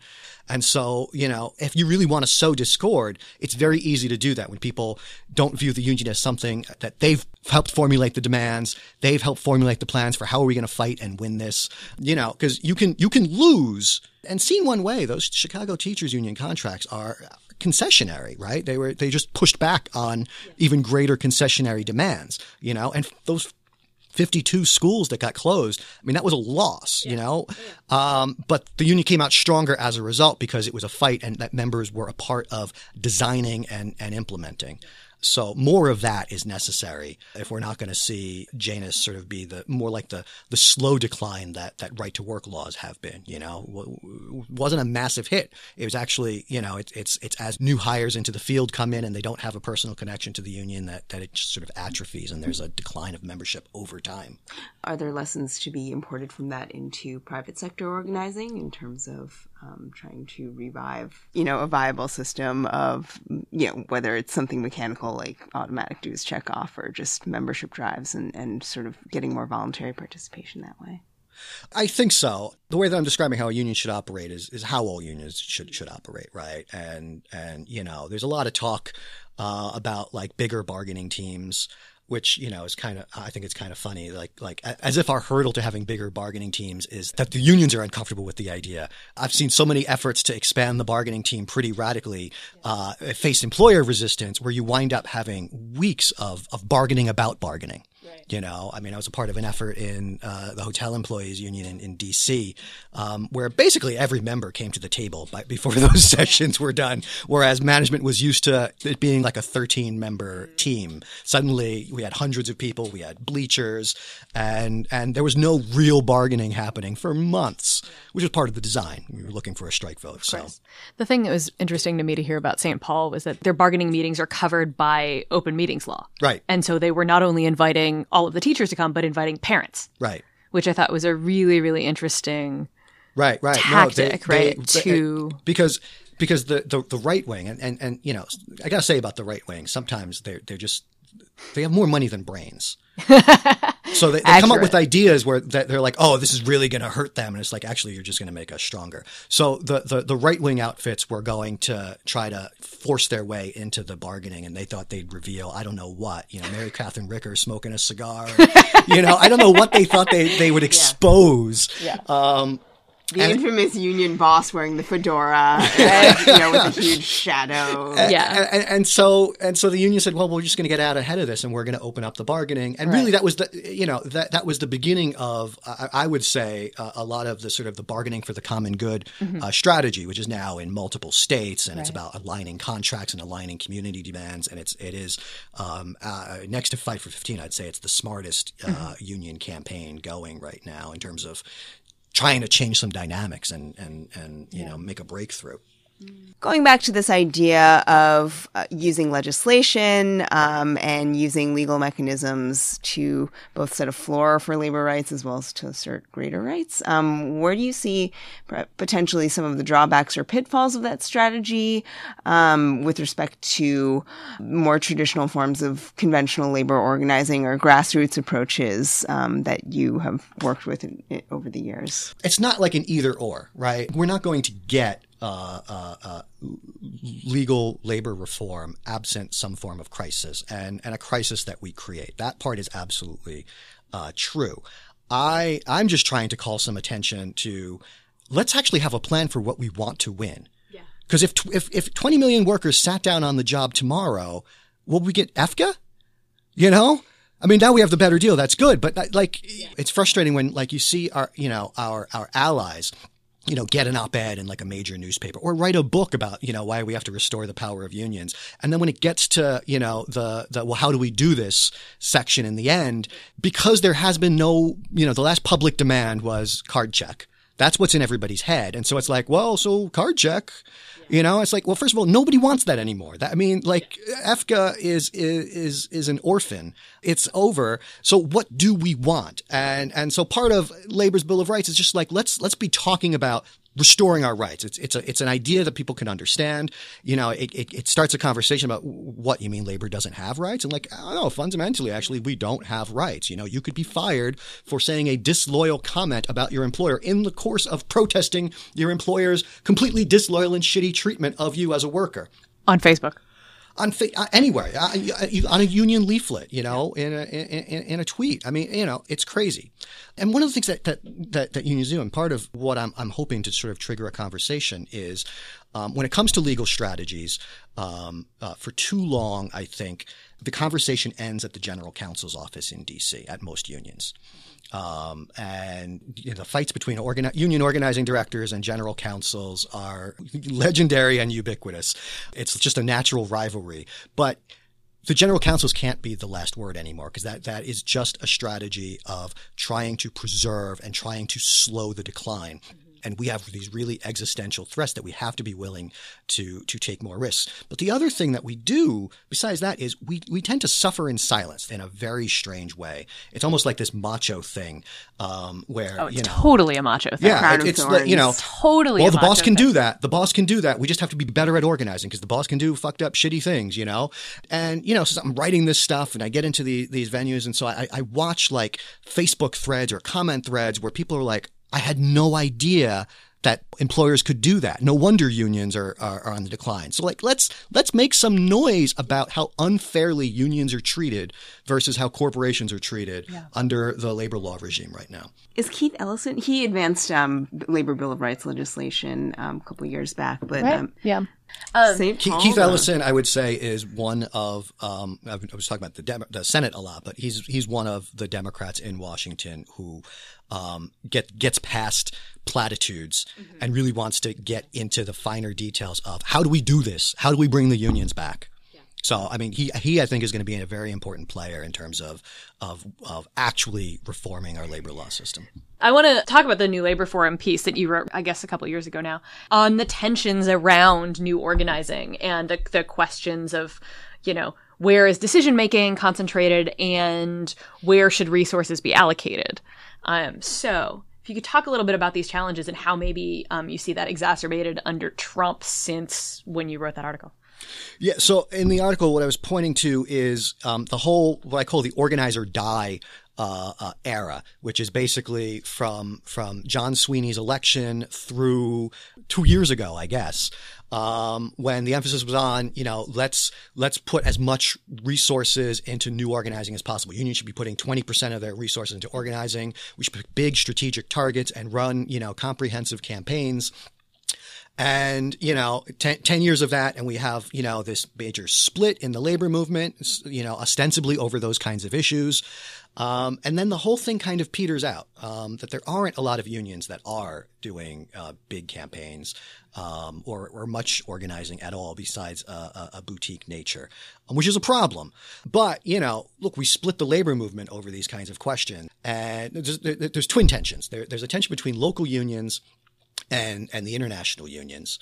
And so, you know, if you really want to sow discord, it's very easy to do that when people don't view the union as something that they've helped formulate the demands. They've helped formulate the plans for how are we going to fight and win this, you know, because you can, you can lose and seen one way, those Chicago Teachers Union contracts are concessionary, right? They were they just pushed back on even greater concessionary demands, you know, and those 52 schools that got closed. I mean, that was a loss, you know? Um, but the union came out stronger as a result because it was a fight and that members were a part of designing and, and implementing. So more of that is necessary if we're not going to see Janus sort of be the more like the the slow decline that that right to work laws have been. You know, w- wasn't a massive hit. It was actually you know it's it's it's as new hires into the field come in and they don't have a personal connection to the union that that it just sort of atrophies and there's a decline of membership over time.
Are there lessons to be imported from that into private sector organizing in terms of um, trying to revive, you know, a viable system of, you know, whether it's something mechanical like automatic dues check off or just membership drives and, and sort of getting more voluntary participation that way?
I think so. The way that I'm describing how a union should operate is, is how all unions should should operate, right? And and you know, there's a lot of talk uh, about like bigger bargaining teams which you know is kind of I think it's kind of funny like like as if our hurdle to having bigger bargaining teams is that the unions are uncomfortable with the idea. I've seen so many efforts to expand the bargaining team pretty radically uh, face employer resistance where you wind up having weeks of of bargaining about bargaining. Right. You know, I mean, I was a part of an effort in uh, the hotel employees union in, in D.C., um, where basically every member came to the table by, before those sessions were done. Whereas management was used to it being like a 13 member team. Suddenly, we had hundreds of people, we had bleachers, and and there was no real bargaining happening for months, which was part of the design. We were looking for a strike vote. So
the thing that was interesting to me to hear about St. Paul was that their bargaining meetings are covered by open meetings law,
right?
And so they were not only inviting inviting all of the teachers to come, but inviting parents.
Right.
Which I thought was a really, really interesting
right, right.
tactic,
no,
they, right? They, to
because because the, the, the right wing and, and, and you know I gotta say about the right wing sometimes they're they're just they have more money than brains. so they, they come up with ideas where they're like, "Oh, this is really going to hurt them," and it's like, actually, you're just going to make us stronger. So the the, the right wing outfits were going to try to force their way into the bargaining, and they thought they'd reveal, I don't know what, you know, Mary Cathryn Ricker smoking a cigar, you know, I don't know what they thought they they would expose.
Yeah. yeah. Um, the and infamous union boss wearing the fedora, and, you know, with a huge shadow.
Yeah,
and, and, so and so the union said, "Well, we're just going to get out ahead of this, and we're going to open up the bargaining." And right. really, that was the you know that that was the beginning of uh, I would say uh, a lot of the sort of the bargaining for the common good mm-hmm. uh, strategy, which is now in multiple states, and right. it's about aligning contracts and aligning community demands, and it's it is um, uh, next to Fight for Fifteen, I'd say it's the smartest uh, mm-hmm. union campaign going right now in terms of trying to change some dynamics and and and you yeah. know make a breakthrough.
Going back to this idea of uh, using legislation um, and using legal mechanisms to both set a floor for labor rights as well as to assert greater rights, um, where do you see potentially some of the drawbacks or pitfalls of that strategy um, with respect to more traditional forms of conventional labor organizing or grassroots approaches um, that you have worked with in, in, over the years?
It's not like an either or, right? We're not going to get uh, uh, uh, legal labor reform absent some form of crisis and, and a crisis that we create. That part is absolutely uh, true. I, I'm just trying to call some attention to let's actually have a plan for what we want to win. Because if, if, if 20 million workers sat down on the job tomorrow, will we get EFCA? You know? I mean, now we have the better deal. That's good. But like, yeah. it's frustrating when like you see our, you know, our, our allies you know, get an op-ed in like a major newspaper or write a book about, you know, why we have to restore the power of unions. And then when it gets to, you know, the, the, well, how do we do this section in the end? Because there has been no, you know, the last public demand was card check. That's what's in everybody's head. And so it's like, well, so card check, you know, it's like, well, first of all, nobody wants that anymore. That, I mean, like EFCA is, is, is an orphan. It's over. So what do we want? And, and so part of labor's bill of rights is just like, let's, let's be talking about restoring our rights. It's it's a it's an idea that people can understand. You know, it, it, it, starts a conversation about what you mean labor doesn't have rights, and like don't know, fundamentally, actually, we don't have rights. You know, you could be fired for saying a disloyal comment about your employer in the course of protesting your employer's completely disloyal and shitty treatment of you as a worker
on Facebook
on uh, anywhere uh, on a union leaflet, you know, in a in, in, a tweet. I mean, you know, it's crazy. And one of the things that that that, that unions do, and part of what I'm I'm hoping to sort of trigger a conversation is um, when it comes to legal strategies. Um, uh, for too long, I think the conversation ends at the general counsel's office in D.C. at most unions. Um, and you know, the fights between organi- union organizing directors and general counsels are legendary and ubiquitous. It's just a natural rivalry. But the general counsels can't be the last word anymore because that, that is just a strategy of trying to preserve and trying to slow the decline and we have these really existential threats that we have to be willing to to take more risks. But the other thing that we do besides that is we we tend to suffer in silence in a very strange way. It's almost like this macho thing um, where
oh, it's
you know,
totally a macho thing.
yeah, it, it's like, you know
totally.
Well, the boss can
thing.
do that. The boss can do that. We just have to be better at organizing because the boss can do fucked up, shitty things, you know. And you know, so I'm writing this stuff, and I get into the, these venues, and so I, I watch like Facebook threads or comment threads where people are like, "I had no idea." that employers could do that. No wonder unions are, are, are, on the decline. So like let's let's make some noise about how unfairly unions are treated versus how corporations are treated yeah. under the labor law regime right now.
Is Keith Ellison? He advanced um, labor bill of rights legislation um, a couple of years back, but
right.
um,
yeah.
Um, St.
Keith, Keith Ellison, I would say, is one of. Um, I was talking about the Dem- the Senate a lot, but he's he's one of the Democrats in Washington who um, get gets past platitudes mm-hmm. and really wants to get into the finer details of how do we do this? How do we bring the unions back? So, I mean, he he I think is going to be a very important player in terms of of of actually reforming our labor law system.
I want to talk about the new labor forum piece that you wrote, I guess, a couple years ago now, on the tensions around new organizing and the, the questions of, you know, where is decision making concentrated and where should resources be allocated. Um, so, if you could talk a little bit about these challenges and how maybe um, you see that exacerbated under Trump since when you wrote that article.
Yeah. So in the article, what I was pointing to is um, the whole what I call the organizer die uh, uh, era, which is basically from from John Sweeney's election through two years ago, I guess. Um, when the emphasis was on, you know, let's let's put as much resources into new organizing as possible. Unions should be putting 20% of their resources into organizing. We should pick big strategic targets and run, you know, comprehensive campaigns and, you know, ten, 10 years of that, and we have, you know, this major split in the labor movement, you know, ostensibly over those kinds of issues. Um, and then the whole thing kind of peters out, um, that there aren't a lot of unions that are doing uh, big campaigns um, or, or, much organizing at all besides a, a, a boutique nature, um, which is a problem. But, you know, look, we split the labor movement over these kinds of questions. And there's, there's twin tensions. There, there's a tension between local unions and and the international unions.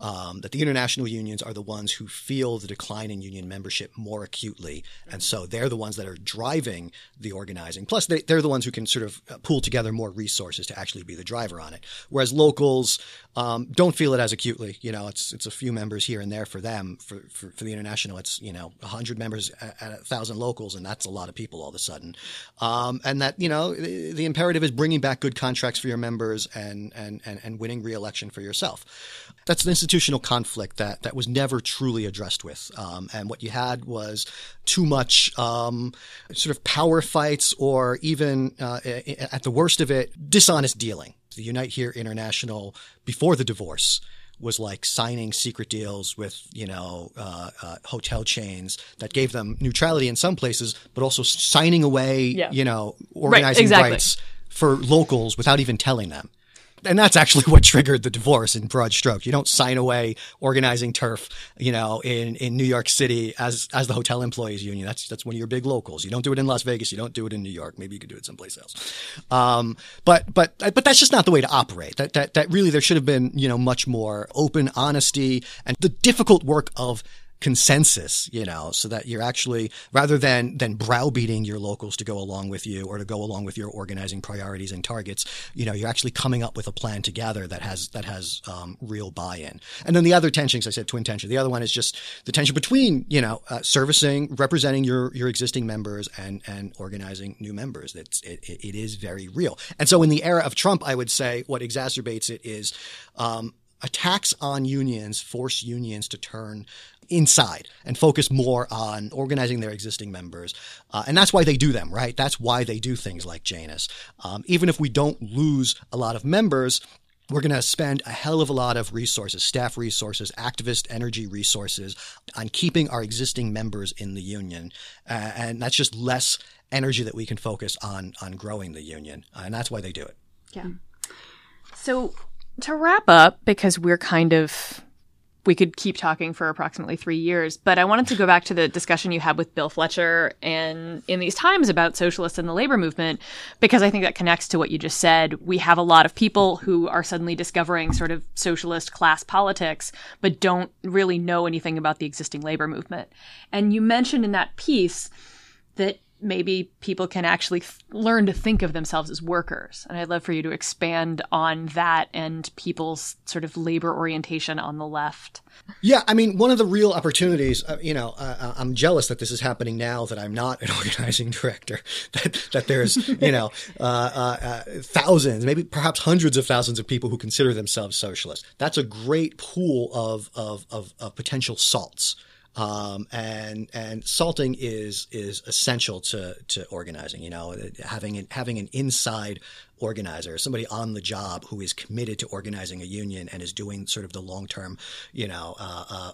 Um, that the international unions are the ones who feel the decline in union membership more acutely. And so they're the ones that are driving the organizing. Plus, they, are the ones who can sort of uh, pool together more resources to actually be the driver on it. Whereas locals um, don't feel it as acutely. You know, it's it's a few members here and there for them. For, for, for the international, it's, you know, 100 members at, at 1,000 locals, and that's a lot of people all of a sudden. Um, and that, you know, the, the imperative is bringing back good contracts for your members and, and, and, and winning re-election for yourself. That's an institutional conflict that, that was never truly addressed with. Um, and what you had was too much um, sort of power fights or even, uh, at the worst of it, dishonest dealing. The Unite Here International, before the divorce, was like signing secret deals with you know uh, uh, hotel chains that gave them neutrality in some places, but also signing away yeah. you know organizing right, exactly. rights for locals without even telling them and that's actually what triggered the divorce in broad strokes. You don't sign away organizing turf, you know, in, in New York City as as the hotel employees union. That's that's one of your big locals. You don't do it in Las Vegas. You don't do it in New York. Maybe you could do it someplace else. Um, but but but that's just not the way to operate. That that that really there should have been you know much more open honesty and the difficult work of consensus, you know, so that you're actually rather than than browbeating your locals to go along with you or to go along with your organizing priorities and targets, you know, you're actually coming up with a plan together that has that has um, real buy-in. And then the other tensions, I said twin tension. The other one is just the tension between you know uh, servicing, representing your your existing members and and organizing new members. It's it, it is very real. And so in the era of Trump, I would say what exacerbates it is. Um, attacks on unions force unions to turn inside and focus more on organizing their existing members. Uh, and that's why they do them, right? That's why they do things like Janus. Um, even if we don't lose a lot of members, we're going to spend a hell of a lot of resources, staff resources, activist energy resources on keeping our existing members in the union. Uh, and that's just less energy that we can focus on on growing the union. Uh, and that's why they do it.
Yeah. So to wrap up, because we're kind of we could keep talking for approximately three years, but I wanted to go back to the discussion you had with Bill Fletcher and in these times about socialists and the labor movement, because I think that connects to what you just said. We have a lot of people who are suddenly discovering sort of socialist class politics, but don't really know anything about the existing labor movement. And you mentioned in that piece that maybe people can actually th- learn to think of themselves as workers. And I'd love for you to expand on that and people's sort of labor orientation on the left.
Yeah, I mean, one of the real opportunities, uh, you know, uh, uh I'm jealous that this is happening now that I'm not an organizing director, that, that there's, you know, uh, uh, uh, thousands, maybe perhaps hundreds of thousands of people who consider themselves socialists. That's a great pool of, of, of, of potential salts. Um, and and salting is is essential to to organizing. You know, having an, having an inside organizer, somebody on the job who is committed to organizing a union and is doing sort of the long term, you know, uh, uh,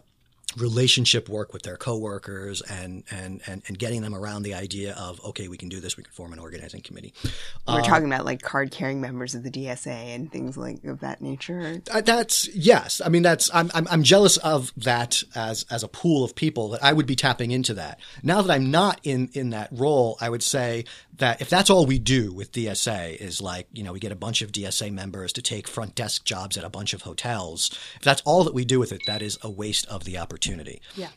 relationship work with their coworkers and, and, and, and getting them around the idea of, okay, we can do this. We can form an organizing committee.
We're um, talking about like card carrying members of the DSA and things like of that nature.
Uh, that's yes. I mean, that's, I'm, I'm, I'm jealous of that as, as a pool of people that I would be tapping into that. Now that I'm not in, in that role, I would say that if that's all we do with DSA is like, you know, we get a bunch of DSA members to take front desk jobs at a bunch of hotels. If that's all that we do with it, that is a waste of the opportunity.
Yeah.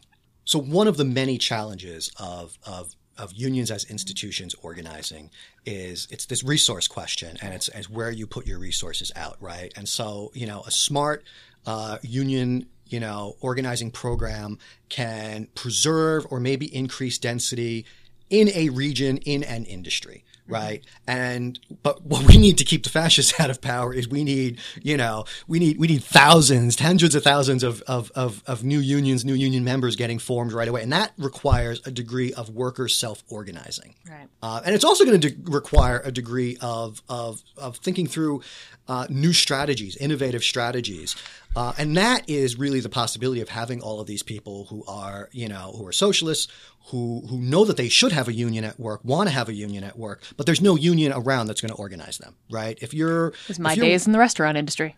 So one of the many challenges of, of of unions as institutions organizing is it's this resource question and it's, it's where you put your resources out, right? And so, you know, a smart uh, union you know, organizing program can preserve or maybe increase density in a region, in an industry right? And but what we need to keep the fascists out of power is we need, you know, we need we need thousands, hundreds of thousands of of of, of new unions, new union members getting formed right away, and that requires a degree of worker self organizing.
Right.
Uh, and it's also going to de- require a degree of of of thinking through uh, new strategies, innovative strategies. Uh, and that is really the possibility of having all of these people who are, you know, who are socialists, who who know that they should have a union at work, want to have a union at work, but there's no union around that's going to organize them, right? If you're,
it's my days in the restaurant industry.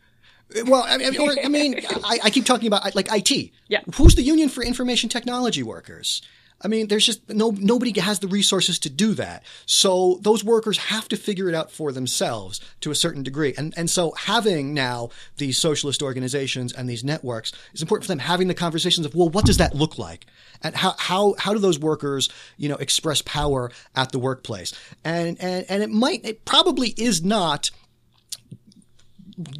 Well, I mean, or, I, mean I, I, keep talking about like IT.
Yeah.
Who's the union for information technology workers? I mean, there's just no nobody has the resources to do that. So those workers have to figure it out for themselves to a certain degree. And and so having now these socialist organizations and these networks is important for them having the conversations of, well, what does that look like? And how how how do those workers, you know, express power at the workplace? And and and it might it probably is not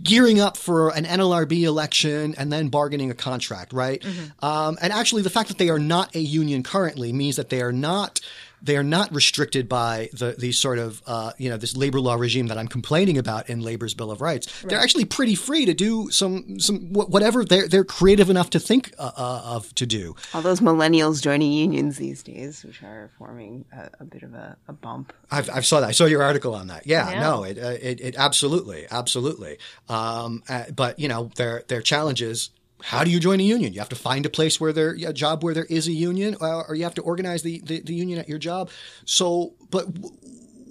gearing up for an NLRB election and then bargaining a contract, right? Mm-hmm. Um, and actually, the fact that they are not a union currently means that they are not they are not restricted by the these sort of uh, you know this labor law regime that I'm complaining about in Labor's Bill of Rights. Right. They're actually pretty free to do some some whatever they're they're creative enough to think uh, uh, of to do.
All those millennials joining unions these days, which are forming a, a bit of a, a bump.
I've, I've saw that. I saw your article on that. Yeah, yeah. no, it, uh, it, it absolutely absolutely. Um, uh, but you know their their challenges how do you join a union? You have to find a place where there a job where there is a union, uh, or you have to organize the, the, the union at your job. So, but w-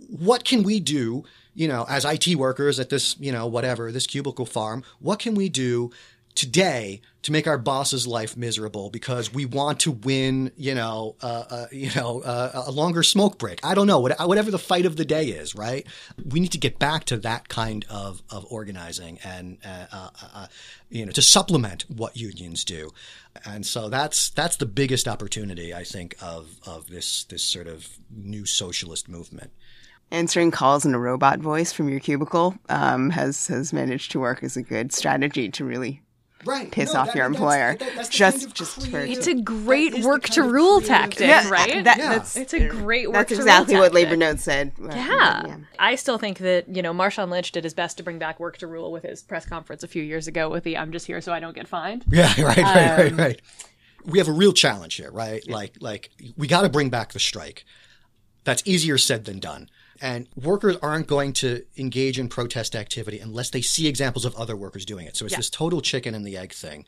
what can we do? You know, as IT workers at this, you know, whatever this cubicle farm, what can we do today to make our boss's life miserable because we want to win, you know, uh, uh, you know, uh, a longer smoke break. I don't know, what whatever the fight of the day is, right? We need to get back to that kind of, of organizing and, uh, uh, uh, you know, to supplement what unions do. And so that's that's the biggest opportunity, I think, of of this this sort of new socialist movement
answering calls in a robot voice from your cubicle um, has has managed to work as a good strategy to really
right.
piss
no,
off
that,
your employer.
That, that's
just,
kind of
just for
it's a great work to rule tactic,
yeah,
right?
That, yeah. That's
it's a great work.
That's exactly what Labor Notes said.
Yeah. yeah. I still think that you know Marshawn Lynch did his best to bring back work to rule with his press conference a few years ago with the "I'm just here so I don't get fined."
Yeah, right, right, um, right, right. We have a real challenge here, right? Like, like we got to bring back the strike. That's easier said than done. And workers aren't going to engage in protest activity unless they see examples of other workers doing it. So it's
Yeah.
this total chicken and the egg thing.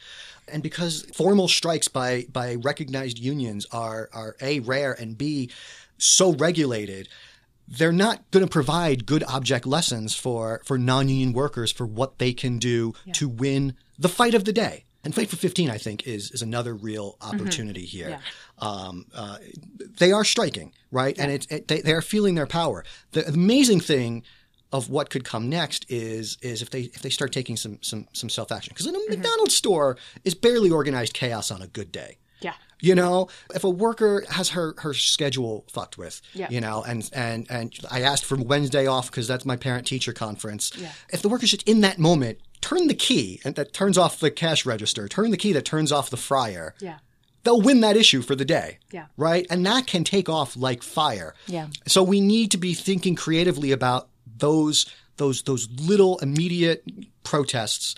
And because formal strikes by, by recognized unions are, are A, rare, and B, so regulated, they're not going to provide good object lessons for, for non-union workers for what they can do to win the fight of the day. And Fight for 15, I think, is, is another real opportunity here. Um, uh, they are striking, right? And it's it, they, they are feeling their power. The amazing thing of what could come next is is if they if they start taking some some some self action because in a McDonald's store is barely organized chaos on a good day.
Yeah.
You know, if a worker has her her schedule fucked with,
Yeah.
you know, and and and I asked for Wednesday off because that's my parent teacher conference.
Yeah.
If the worker's just in that moment, turn the key and that turns off the cash register, turn the key that turns off the fryer.
Yeah.
They'll win that issue for the day.
Yeah.
Right? And that can take off like fire.
Yeah.
So we need to be thinking creatively about those those those little immediate protests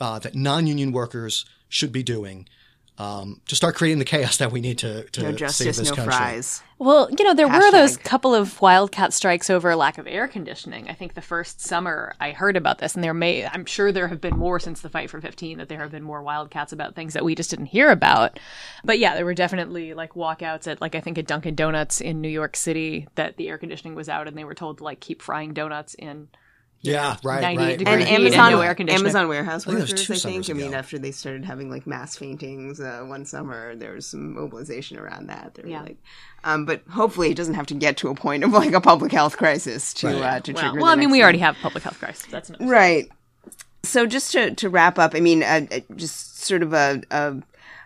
uh, that non-union workers should be doing um, to start creating the chaos that we need to, to
No
save
justice,
this
no
country.
fries.
Well, you know, there were those couple of wildcat strikes over lack of air conditioning. I think the first summer I heard about this, and there may, I'm sure there have been more since the fight for 15, that there have been more wildcats about things that we just didn't hear about. But yeah, there were definitely like walkouts at, like, I think at Dunkin' Donuts in New York City that the air conditioning was out and they were told to, like, keep frying donuts in
Yeah, right,
98
right.
degree
And
heat
right.
and
Amazon,
no air conditioning.
Amazon warehouse
think that was
workers,
two
I think. I mean,
ago.
after they started having like mass faintings uh, one summer, there was some mobilization around that. They were
Yeah.
like, um, but hopefully, it doesn't have to get to a point of like a public health crisis to
Right.
uh, to
Well,
trigger.
well
the
I mean, we
thing.
already have public health crisis. That's no
Right. So just to, to wrap up, I mean, uh, uh, just sort of a, a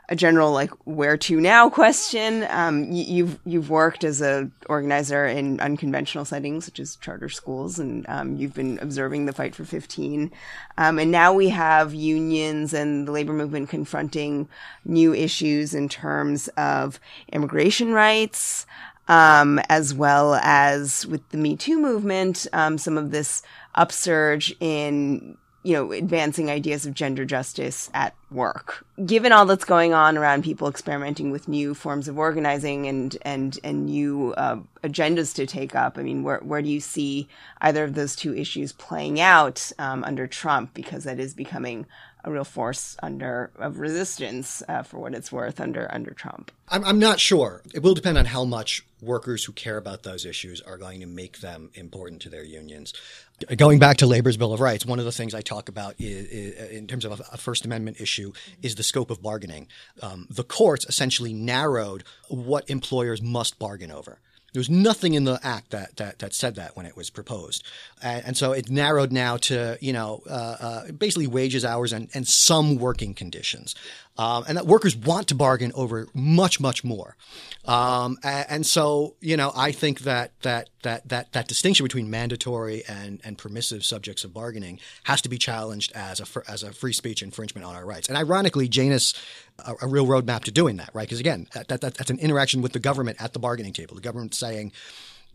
a general like where to now question. Um, y- you've you've worked as a organizer in unconventional settings such as charter schools, and um, you've been observing the fight for fifteen. Um, and now we have unions and the labor movement confronting new issues in terms of immigration rights um, as well as with the Me Too movement, um, some of this upsurge in you know advancing ideas of gender justice at work. Given all that's going on around people experimenting with new forms of organizing and and and new uh, agendas to take up, I mean, where where do you see either of those two issues playing out um, under Trump? Because that is becoming a real force under of resistance uh, for what it's worth under under Trump.
I'm, I'm not sure. It will depend on how much workers who care about those issues are going to make them important to their unions. Going back to labor's Bill of Rights, one of the things I talk about is, is, in terms of a, First Amendment issue is the scope of bargaining. Um, the courts essentially narrowed what employers must bargain over. There was nothing in the act that, that, that said that when it was proposed. And, and so it narrowed now to, you know, uh, uh, basically wages, hours, and, and some working conditions. Um, and that workers want to bargain over much, much more. Um, a- and, so, you know, I think that, that, that, that, that distinction between mandatory and, and permissive subjects of bargaining has to be challenged as a, as a free speech infringement on our rights. And ironically, Janus, a, a real roadmap to doing that, right? Because again, that, that, that's an interaction with the government at the bargaining table. The government saying,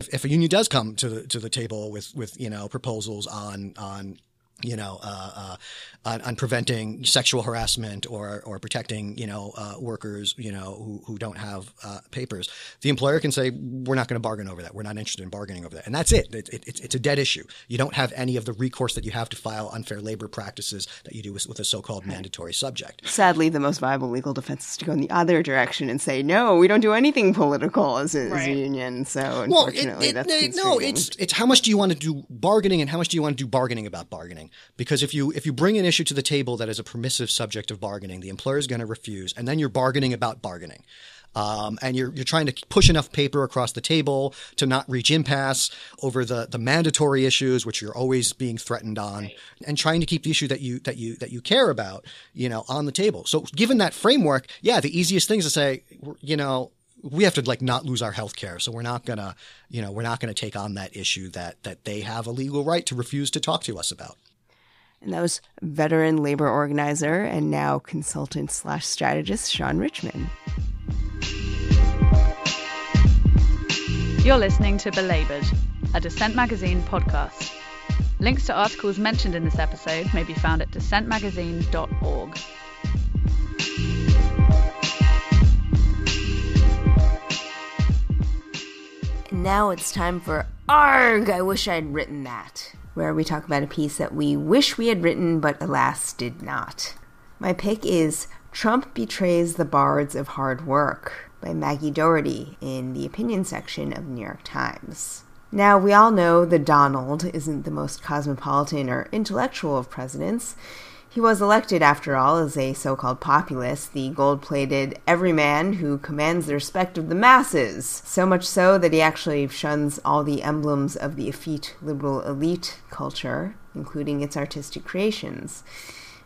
if, if a union does come to the to the table with with you know proposals on on you know uh, uh, on, on preventing sexual harassment or or protecting you know uh, workers you know who, who don't have uh, papers, the employer can say we're not going to bargain over that. We're not interested in bargaining over that, and that's it. It, it. It's it's a dead issue. You don't have any of the recourse that you have to file unfair labor practices that you do with, with a so-called mandatory subject.
sadly, the most viable legal defense is to go in the other direction and say, no, we don't do anything political as a, as a union. So,
Well,
unfortunately,
it, it,
that's
it- no, it's it's how much do you want to do bargaining and how much do you want to do bargaining about bargaining? Because if you if you bring an issue to the table that is a permissive subject of bargaining, the employer is going to refuse, and then you're bargaining about bargaining. Um, and you're you're trying to push enough paper across the table to not reach impasse over the, the mandatory issues, which you're always being threatened on, and trying to keep the issue that you that you that you care about, you know, on the table. So, given that framework, yeah, the easiest thing is to say, you know, we have to like not lose our health care. So we're not gonna, you know, we're not gonna take on that issue that that they have a legal right to refuse to talk to us about.
And that was veteran labor organizer and now consultant slash strategist Shaun Richman.
You're listening to Belabored, a Dissent Magazine podcast. Links to articles mentioned in this episode may be found at dissentmagazine.org.
And now it's time for Arg, I wish I'd written that, where we talk about a piece that we wish we had written but alas did not. My pick is Trump Betrays the Bards of Hard Work by Maggie Doherty in the opinion section of the New York Times. Now, we all know the Donald isn't the most cosmopolitan or intellectual of presidents. He was elected, after all, as a so called populist, the gold plated everyman who commands the respect of the masses. So much so that he actually shuns all the emblems of the effete liberal elite culture, including its artistic creations.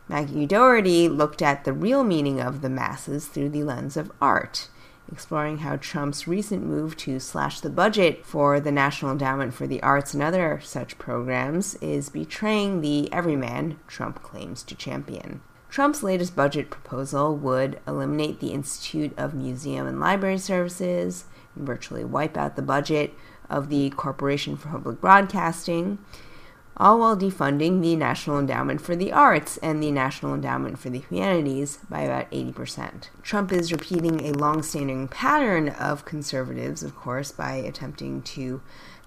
Maggie Doherty looked at the real meaning of the masses through the lens of art exploring how Trump's recent move to slash the budget for the National Endowment for the Arts and other such programs is betraying the everyman Trump claims to champion. Trump's latest budget proposal would eliminate the Institute of Museum and Library Services and virtually wipe out the budget of the Corporation for Public Broadcasting all while defunding the National Endowment for the Arts and the National Endowment for the Humanities by about 80%. Trump is repeating a long-standing pattern of conservatives, of course, by attempting to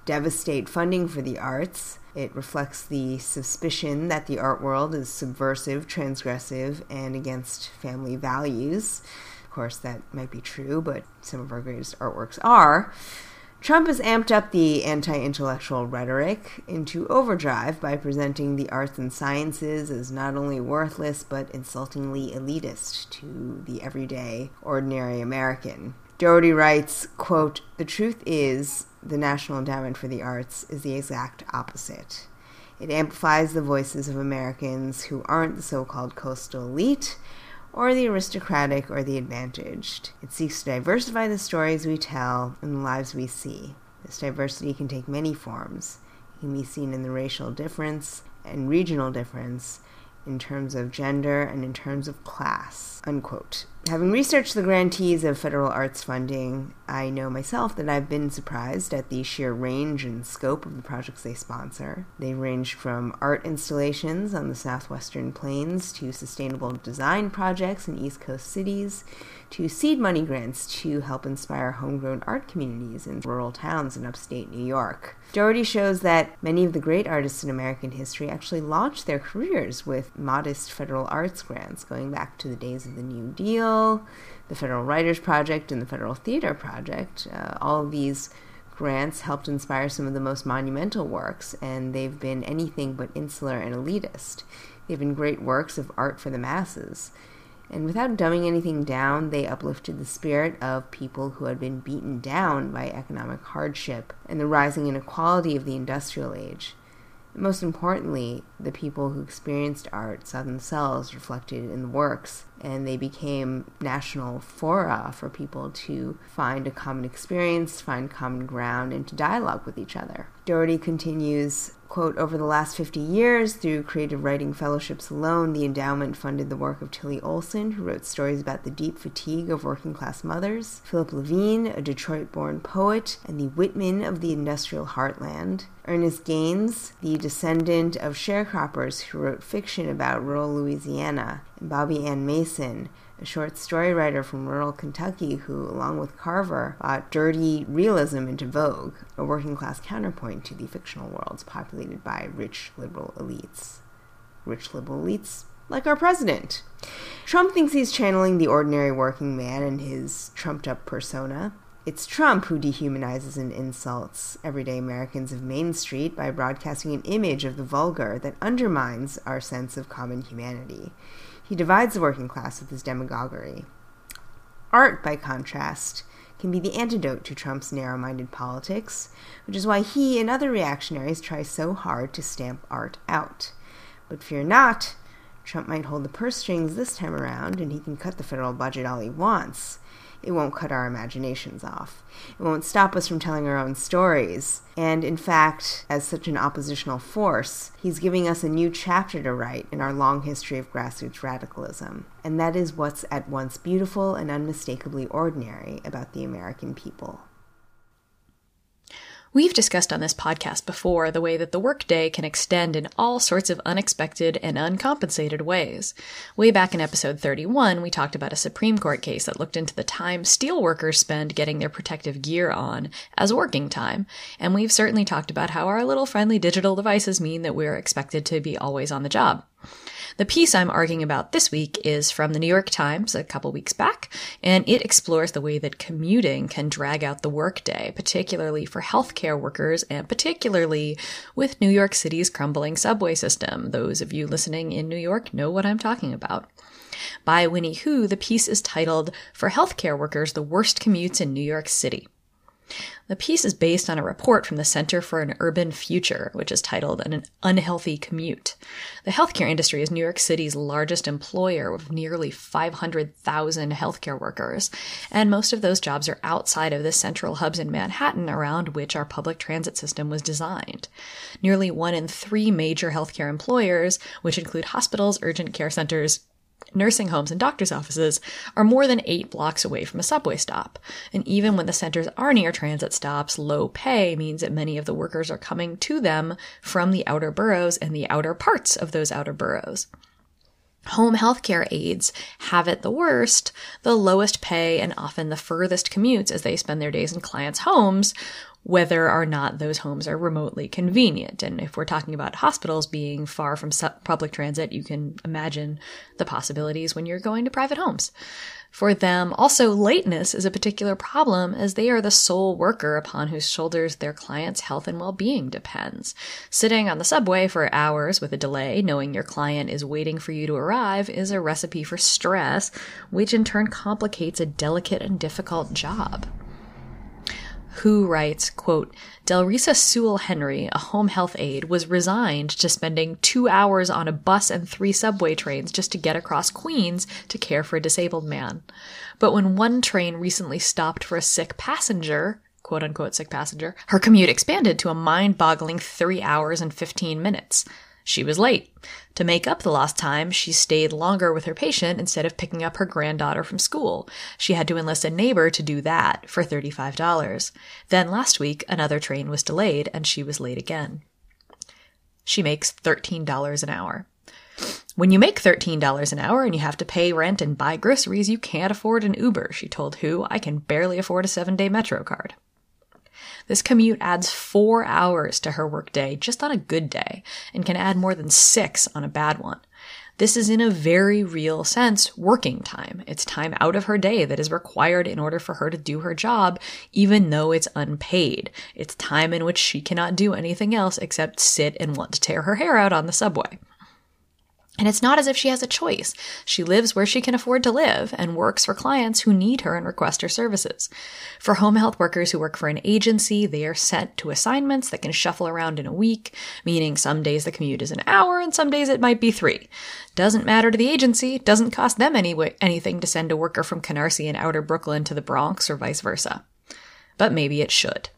devastate funding for the arts. It reflects the suspicion that the art world is subversive, transgressive, and against family values. Of course, that might be true, but some of our greatest artworks are. Trump has amped up the anti intellectual rhetoric into overdrive by presenting the arts and sciences as not only worthless but insultingly elitist to the everyday, ordinary American. Doherty writes, quote, The truth is, the National Endowment for the Arts is the exact opposite. It amplifies the voices of Americans who aren't the so called coastal elite or the aristocratic or the advantaged. It seeks to diversify the stories we tell and the lives we see. This diversity can take many forms. It can be seen in the racial difference and regional difference, in terms of gender and in terms of class. Unquote. Having researched the grantees of federal arts funding, I know myself that I've been surprised at the sheer range and scope of the projects they sponsor. They range from art installations on the southwestern plains to sustainable design projects in East Coast cities to seed money grants to help inspire homegrown art communities in rural towns in upstate New York. Doherty shows that many of the great artists in American history actually launched their careers with modest federal arts grants going back to the days of the New Deal, the Federal Writers Project, and the Federal Theater Project. Uh, all of these grants helped inspire some of the most monumental works, and they've been anything but insular and elitist. They've been great works of art for the masses. And without dumbing anything down, they uplifted the spirit of people who had been beaten down by economic hardship and the rising inequality of the industrial age. Most importantly, the people who experienced art saw themselves reflected in the works, and they became national fora for people to find a common experience, find common ground, and to dialogue with each other. Doherty continues Quote, over the last 50 years, through creative writing fellowships alone, the endowment funded the work of Tillie Olsen, who wrote stories about the deep fatigue of working class mothers, Philip Levine, a Detroit born poet, and the Whitman of the industrial heartland, Ernest Gaines, the descendant of sharecroppers who wrote fiction about rural Louisiana, and Bobbie Ann Mason, a short story writer from rural Kentucky who, along with Carver, brought dirty realism into vogue, a working class counterpoint to the fictional worlds populated by rich liberal elites. Rich liberal elites like our president. Trump thinks he's channeling the ordinary working man in his trumped up persona. It's Trump who dehumanizes and insults everyday Americans of Main Street by broadcasting an image of the vulgar that undermines our sense of common humanity. He divides the working class with his demagoguery. Art, by contrast, can be the antidote to Trump's narrow minded politics, which is why he and other reactionaries try so hard to stamp art out. But fear not, Trump might hold the purse strings this time around, and he can cut the federal budget all he wants it won't cut our imaginations off. It won't stop us from telling our own stories. And in fact, as such an oppositional force, he's giving us a new chapter to write in our long history of grassroots radicalism. And that is what's at once beautiful and unmistakably ordinary about the American people.
We've discussed on this podcast before the way that the workday can extend in all sorts of unexpected and uncompensated ways. Way back in episode 31, we talked about a Supreme Court case that looked into the time steelworkers spend getting their protective gear on as working time, and we've certainly talked about how our little friendly digital devices mean that we're expected to be always on the job. The piece I'm arguing about this week is from the New York Times a couple weeks back, and it explores the way that commuting can drag out the workday, particularly for healthcare workers and particularly with New York City's crumbling subway system. Those of you listening in New York know what I'm talking about. By Winnie Hu, the piece is titled For Healthcare Workers, the Worst Commutes in New York City. The piece is based on a report from the Center for an Urban Future, which is titled An Unhealthy Commute. The healthcare industry is New York City's largest employer with nearly 500,000 healthcare workers, and most of those jobs are outside of the central hubs in Manhattan around which our public transit system was designed. Nearly one in three major healthcare employers, which include hospitals, urgent care centers, nursing homes and doctor's offices are more than eight blocks away from a subway stop. And even when the centers are near transit stops, low pay means that many of the workers are coming to them from the outer boroughs and the outer parts of those outer boroughs. Home healthcare aides have it the worst, the lowest pay, and often the furthest commutes as they spend their days in clients' homes, whether or not those homes are remotely convenient. And if we're talking about hospitals being far from public transit, you can imagine the possibilities when you're going to private homes. For them, also lateness is a particular problem as they are the sole worker upon whose shoulders their client's health and well-being depends. Sitting on the subway for hours with a delay, knowing your client is waiting for you to arrive, is a recipe for stress, which in turn complicates a delicate and difficult job. Hu writes, quote, Delrisa Sewell Henry, a home health aide, was resigned to spending two hours on a bus and three subway trains just to get across Queens to care for a disabled man. But when one train recently stopped for a sick passenger, quote unquote sick passenger, her commute expanded to a mind boggling three hours and 15 minutes. She was late. To make up the lost time, she stayed longer with her patient instead of picking up her granddaughter from school. She had to enlist a neighbor to do that for $35. Then last week, another train was delayed and she was late again. She makes $13 an hour. When you make $13 an hour and you have to pay rent and buy groceries, you can't afford an Uber, she told Hu. I can barely afford a seven day Metro card. This commute adds four hours to her workday just on a good day and can add more than six on a bad one. This is in a very real sense working time. It's time out of her day that is required in order for her to do her job, even though it's unpaid. It's time in which she cannot do anything else except sit and want to tear her hair out on the subway. And it's not as if she has a choice. She lives where she can afford to live and works for clients who need her and request her services. For home health workers who work for an agency, they are sent to assignments that can shuffle around in a week, meaning some days the commute is an hour and some days it might be three. Doesn't matter to the agency, doesn't cost them any anything to send a worker from Canarsie in outer Brooklyn to the Bronx or vice versa. But maybe it should.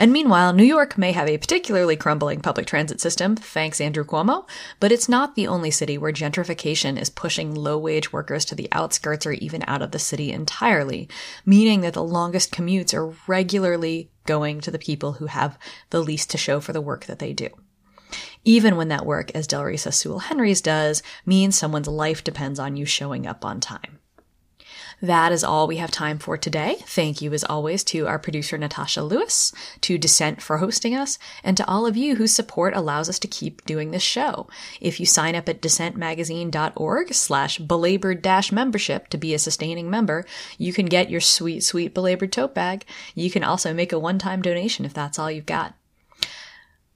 And meanwhile, New York may have a particularly crumbling public transit system, thanks Andrew Cuomo, but it's not the only city where gentrification is pushing low wage workers to the outskirts or even out of the city entirely, meaning that the longest commutes are regularly going to the people who have the least to show for the work that they do even when that work, as Delrisa Sewell Henry's does, means someone's life depends on you showing up on time. That is all we have time for today. Thank you, as always, to our producer, Natasha Lewis, to Dissent for hosting us, and to all of you whose support allows us to keep doing this show. If you sign up at dissentmagazine.org slash belabored dash membership to be a sustaining member, you can get your sweet, sweet belabored tote bag. You can also make a one-time donation if that's all you've got.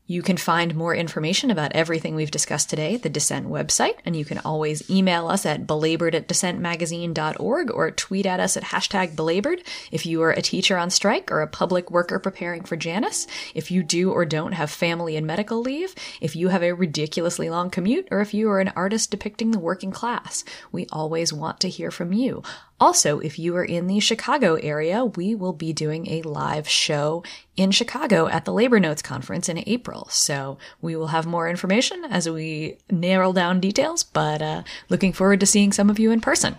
You can find more information about everything we've discussed today at the Dissent website, and you can always email us at belabored at dissentmagazine.org or tweet at us at hashtag belabored if you are a teacher on strike or a public worker preparing for Janus, if you do or don't have family and medical leave, if you have a ridiculously long commute, or if you are an artist depicting the working class. We always want to hear from you. Also, if you are in the Chicago area, we will be doing a live show in Chicago at the Labor Notes Conference in April. So we will have more information as we narrow down details, but uh, looking forward to seeing some of you in person.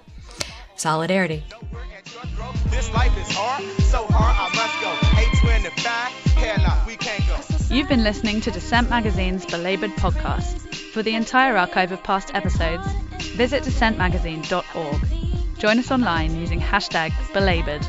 Solidarity. This life is hard, so hard I must go. 825,
You've been listening to Dissent Magazine's Belabored podcast. For the entire archive of past episodes, visit dissentmagazine.org. Join us online using hashtag belabored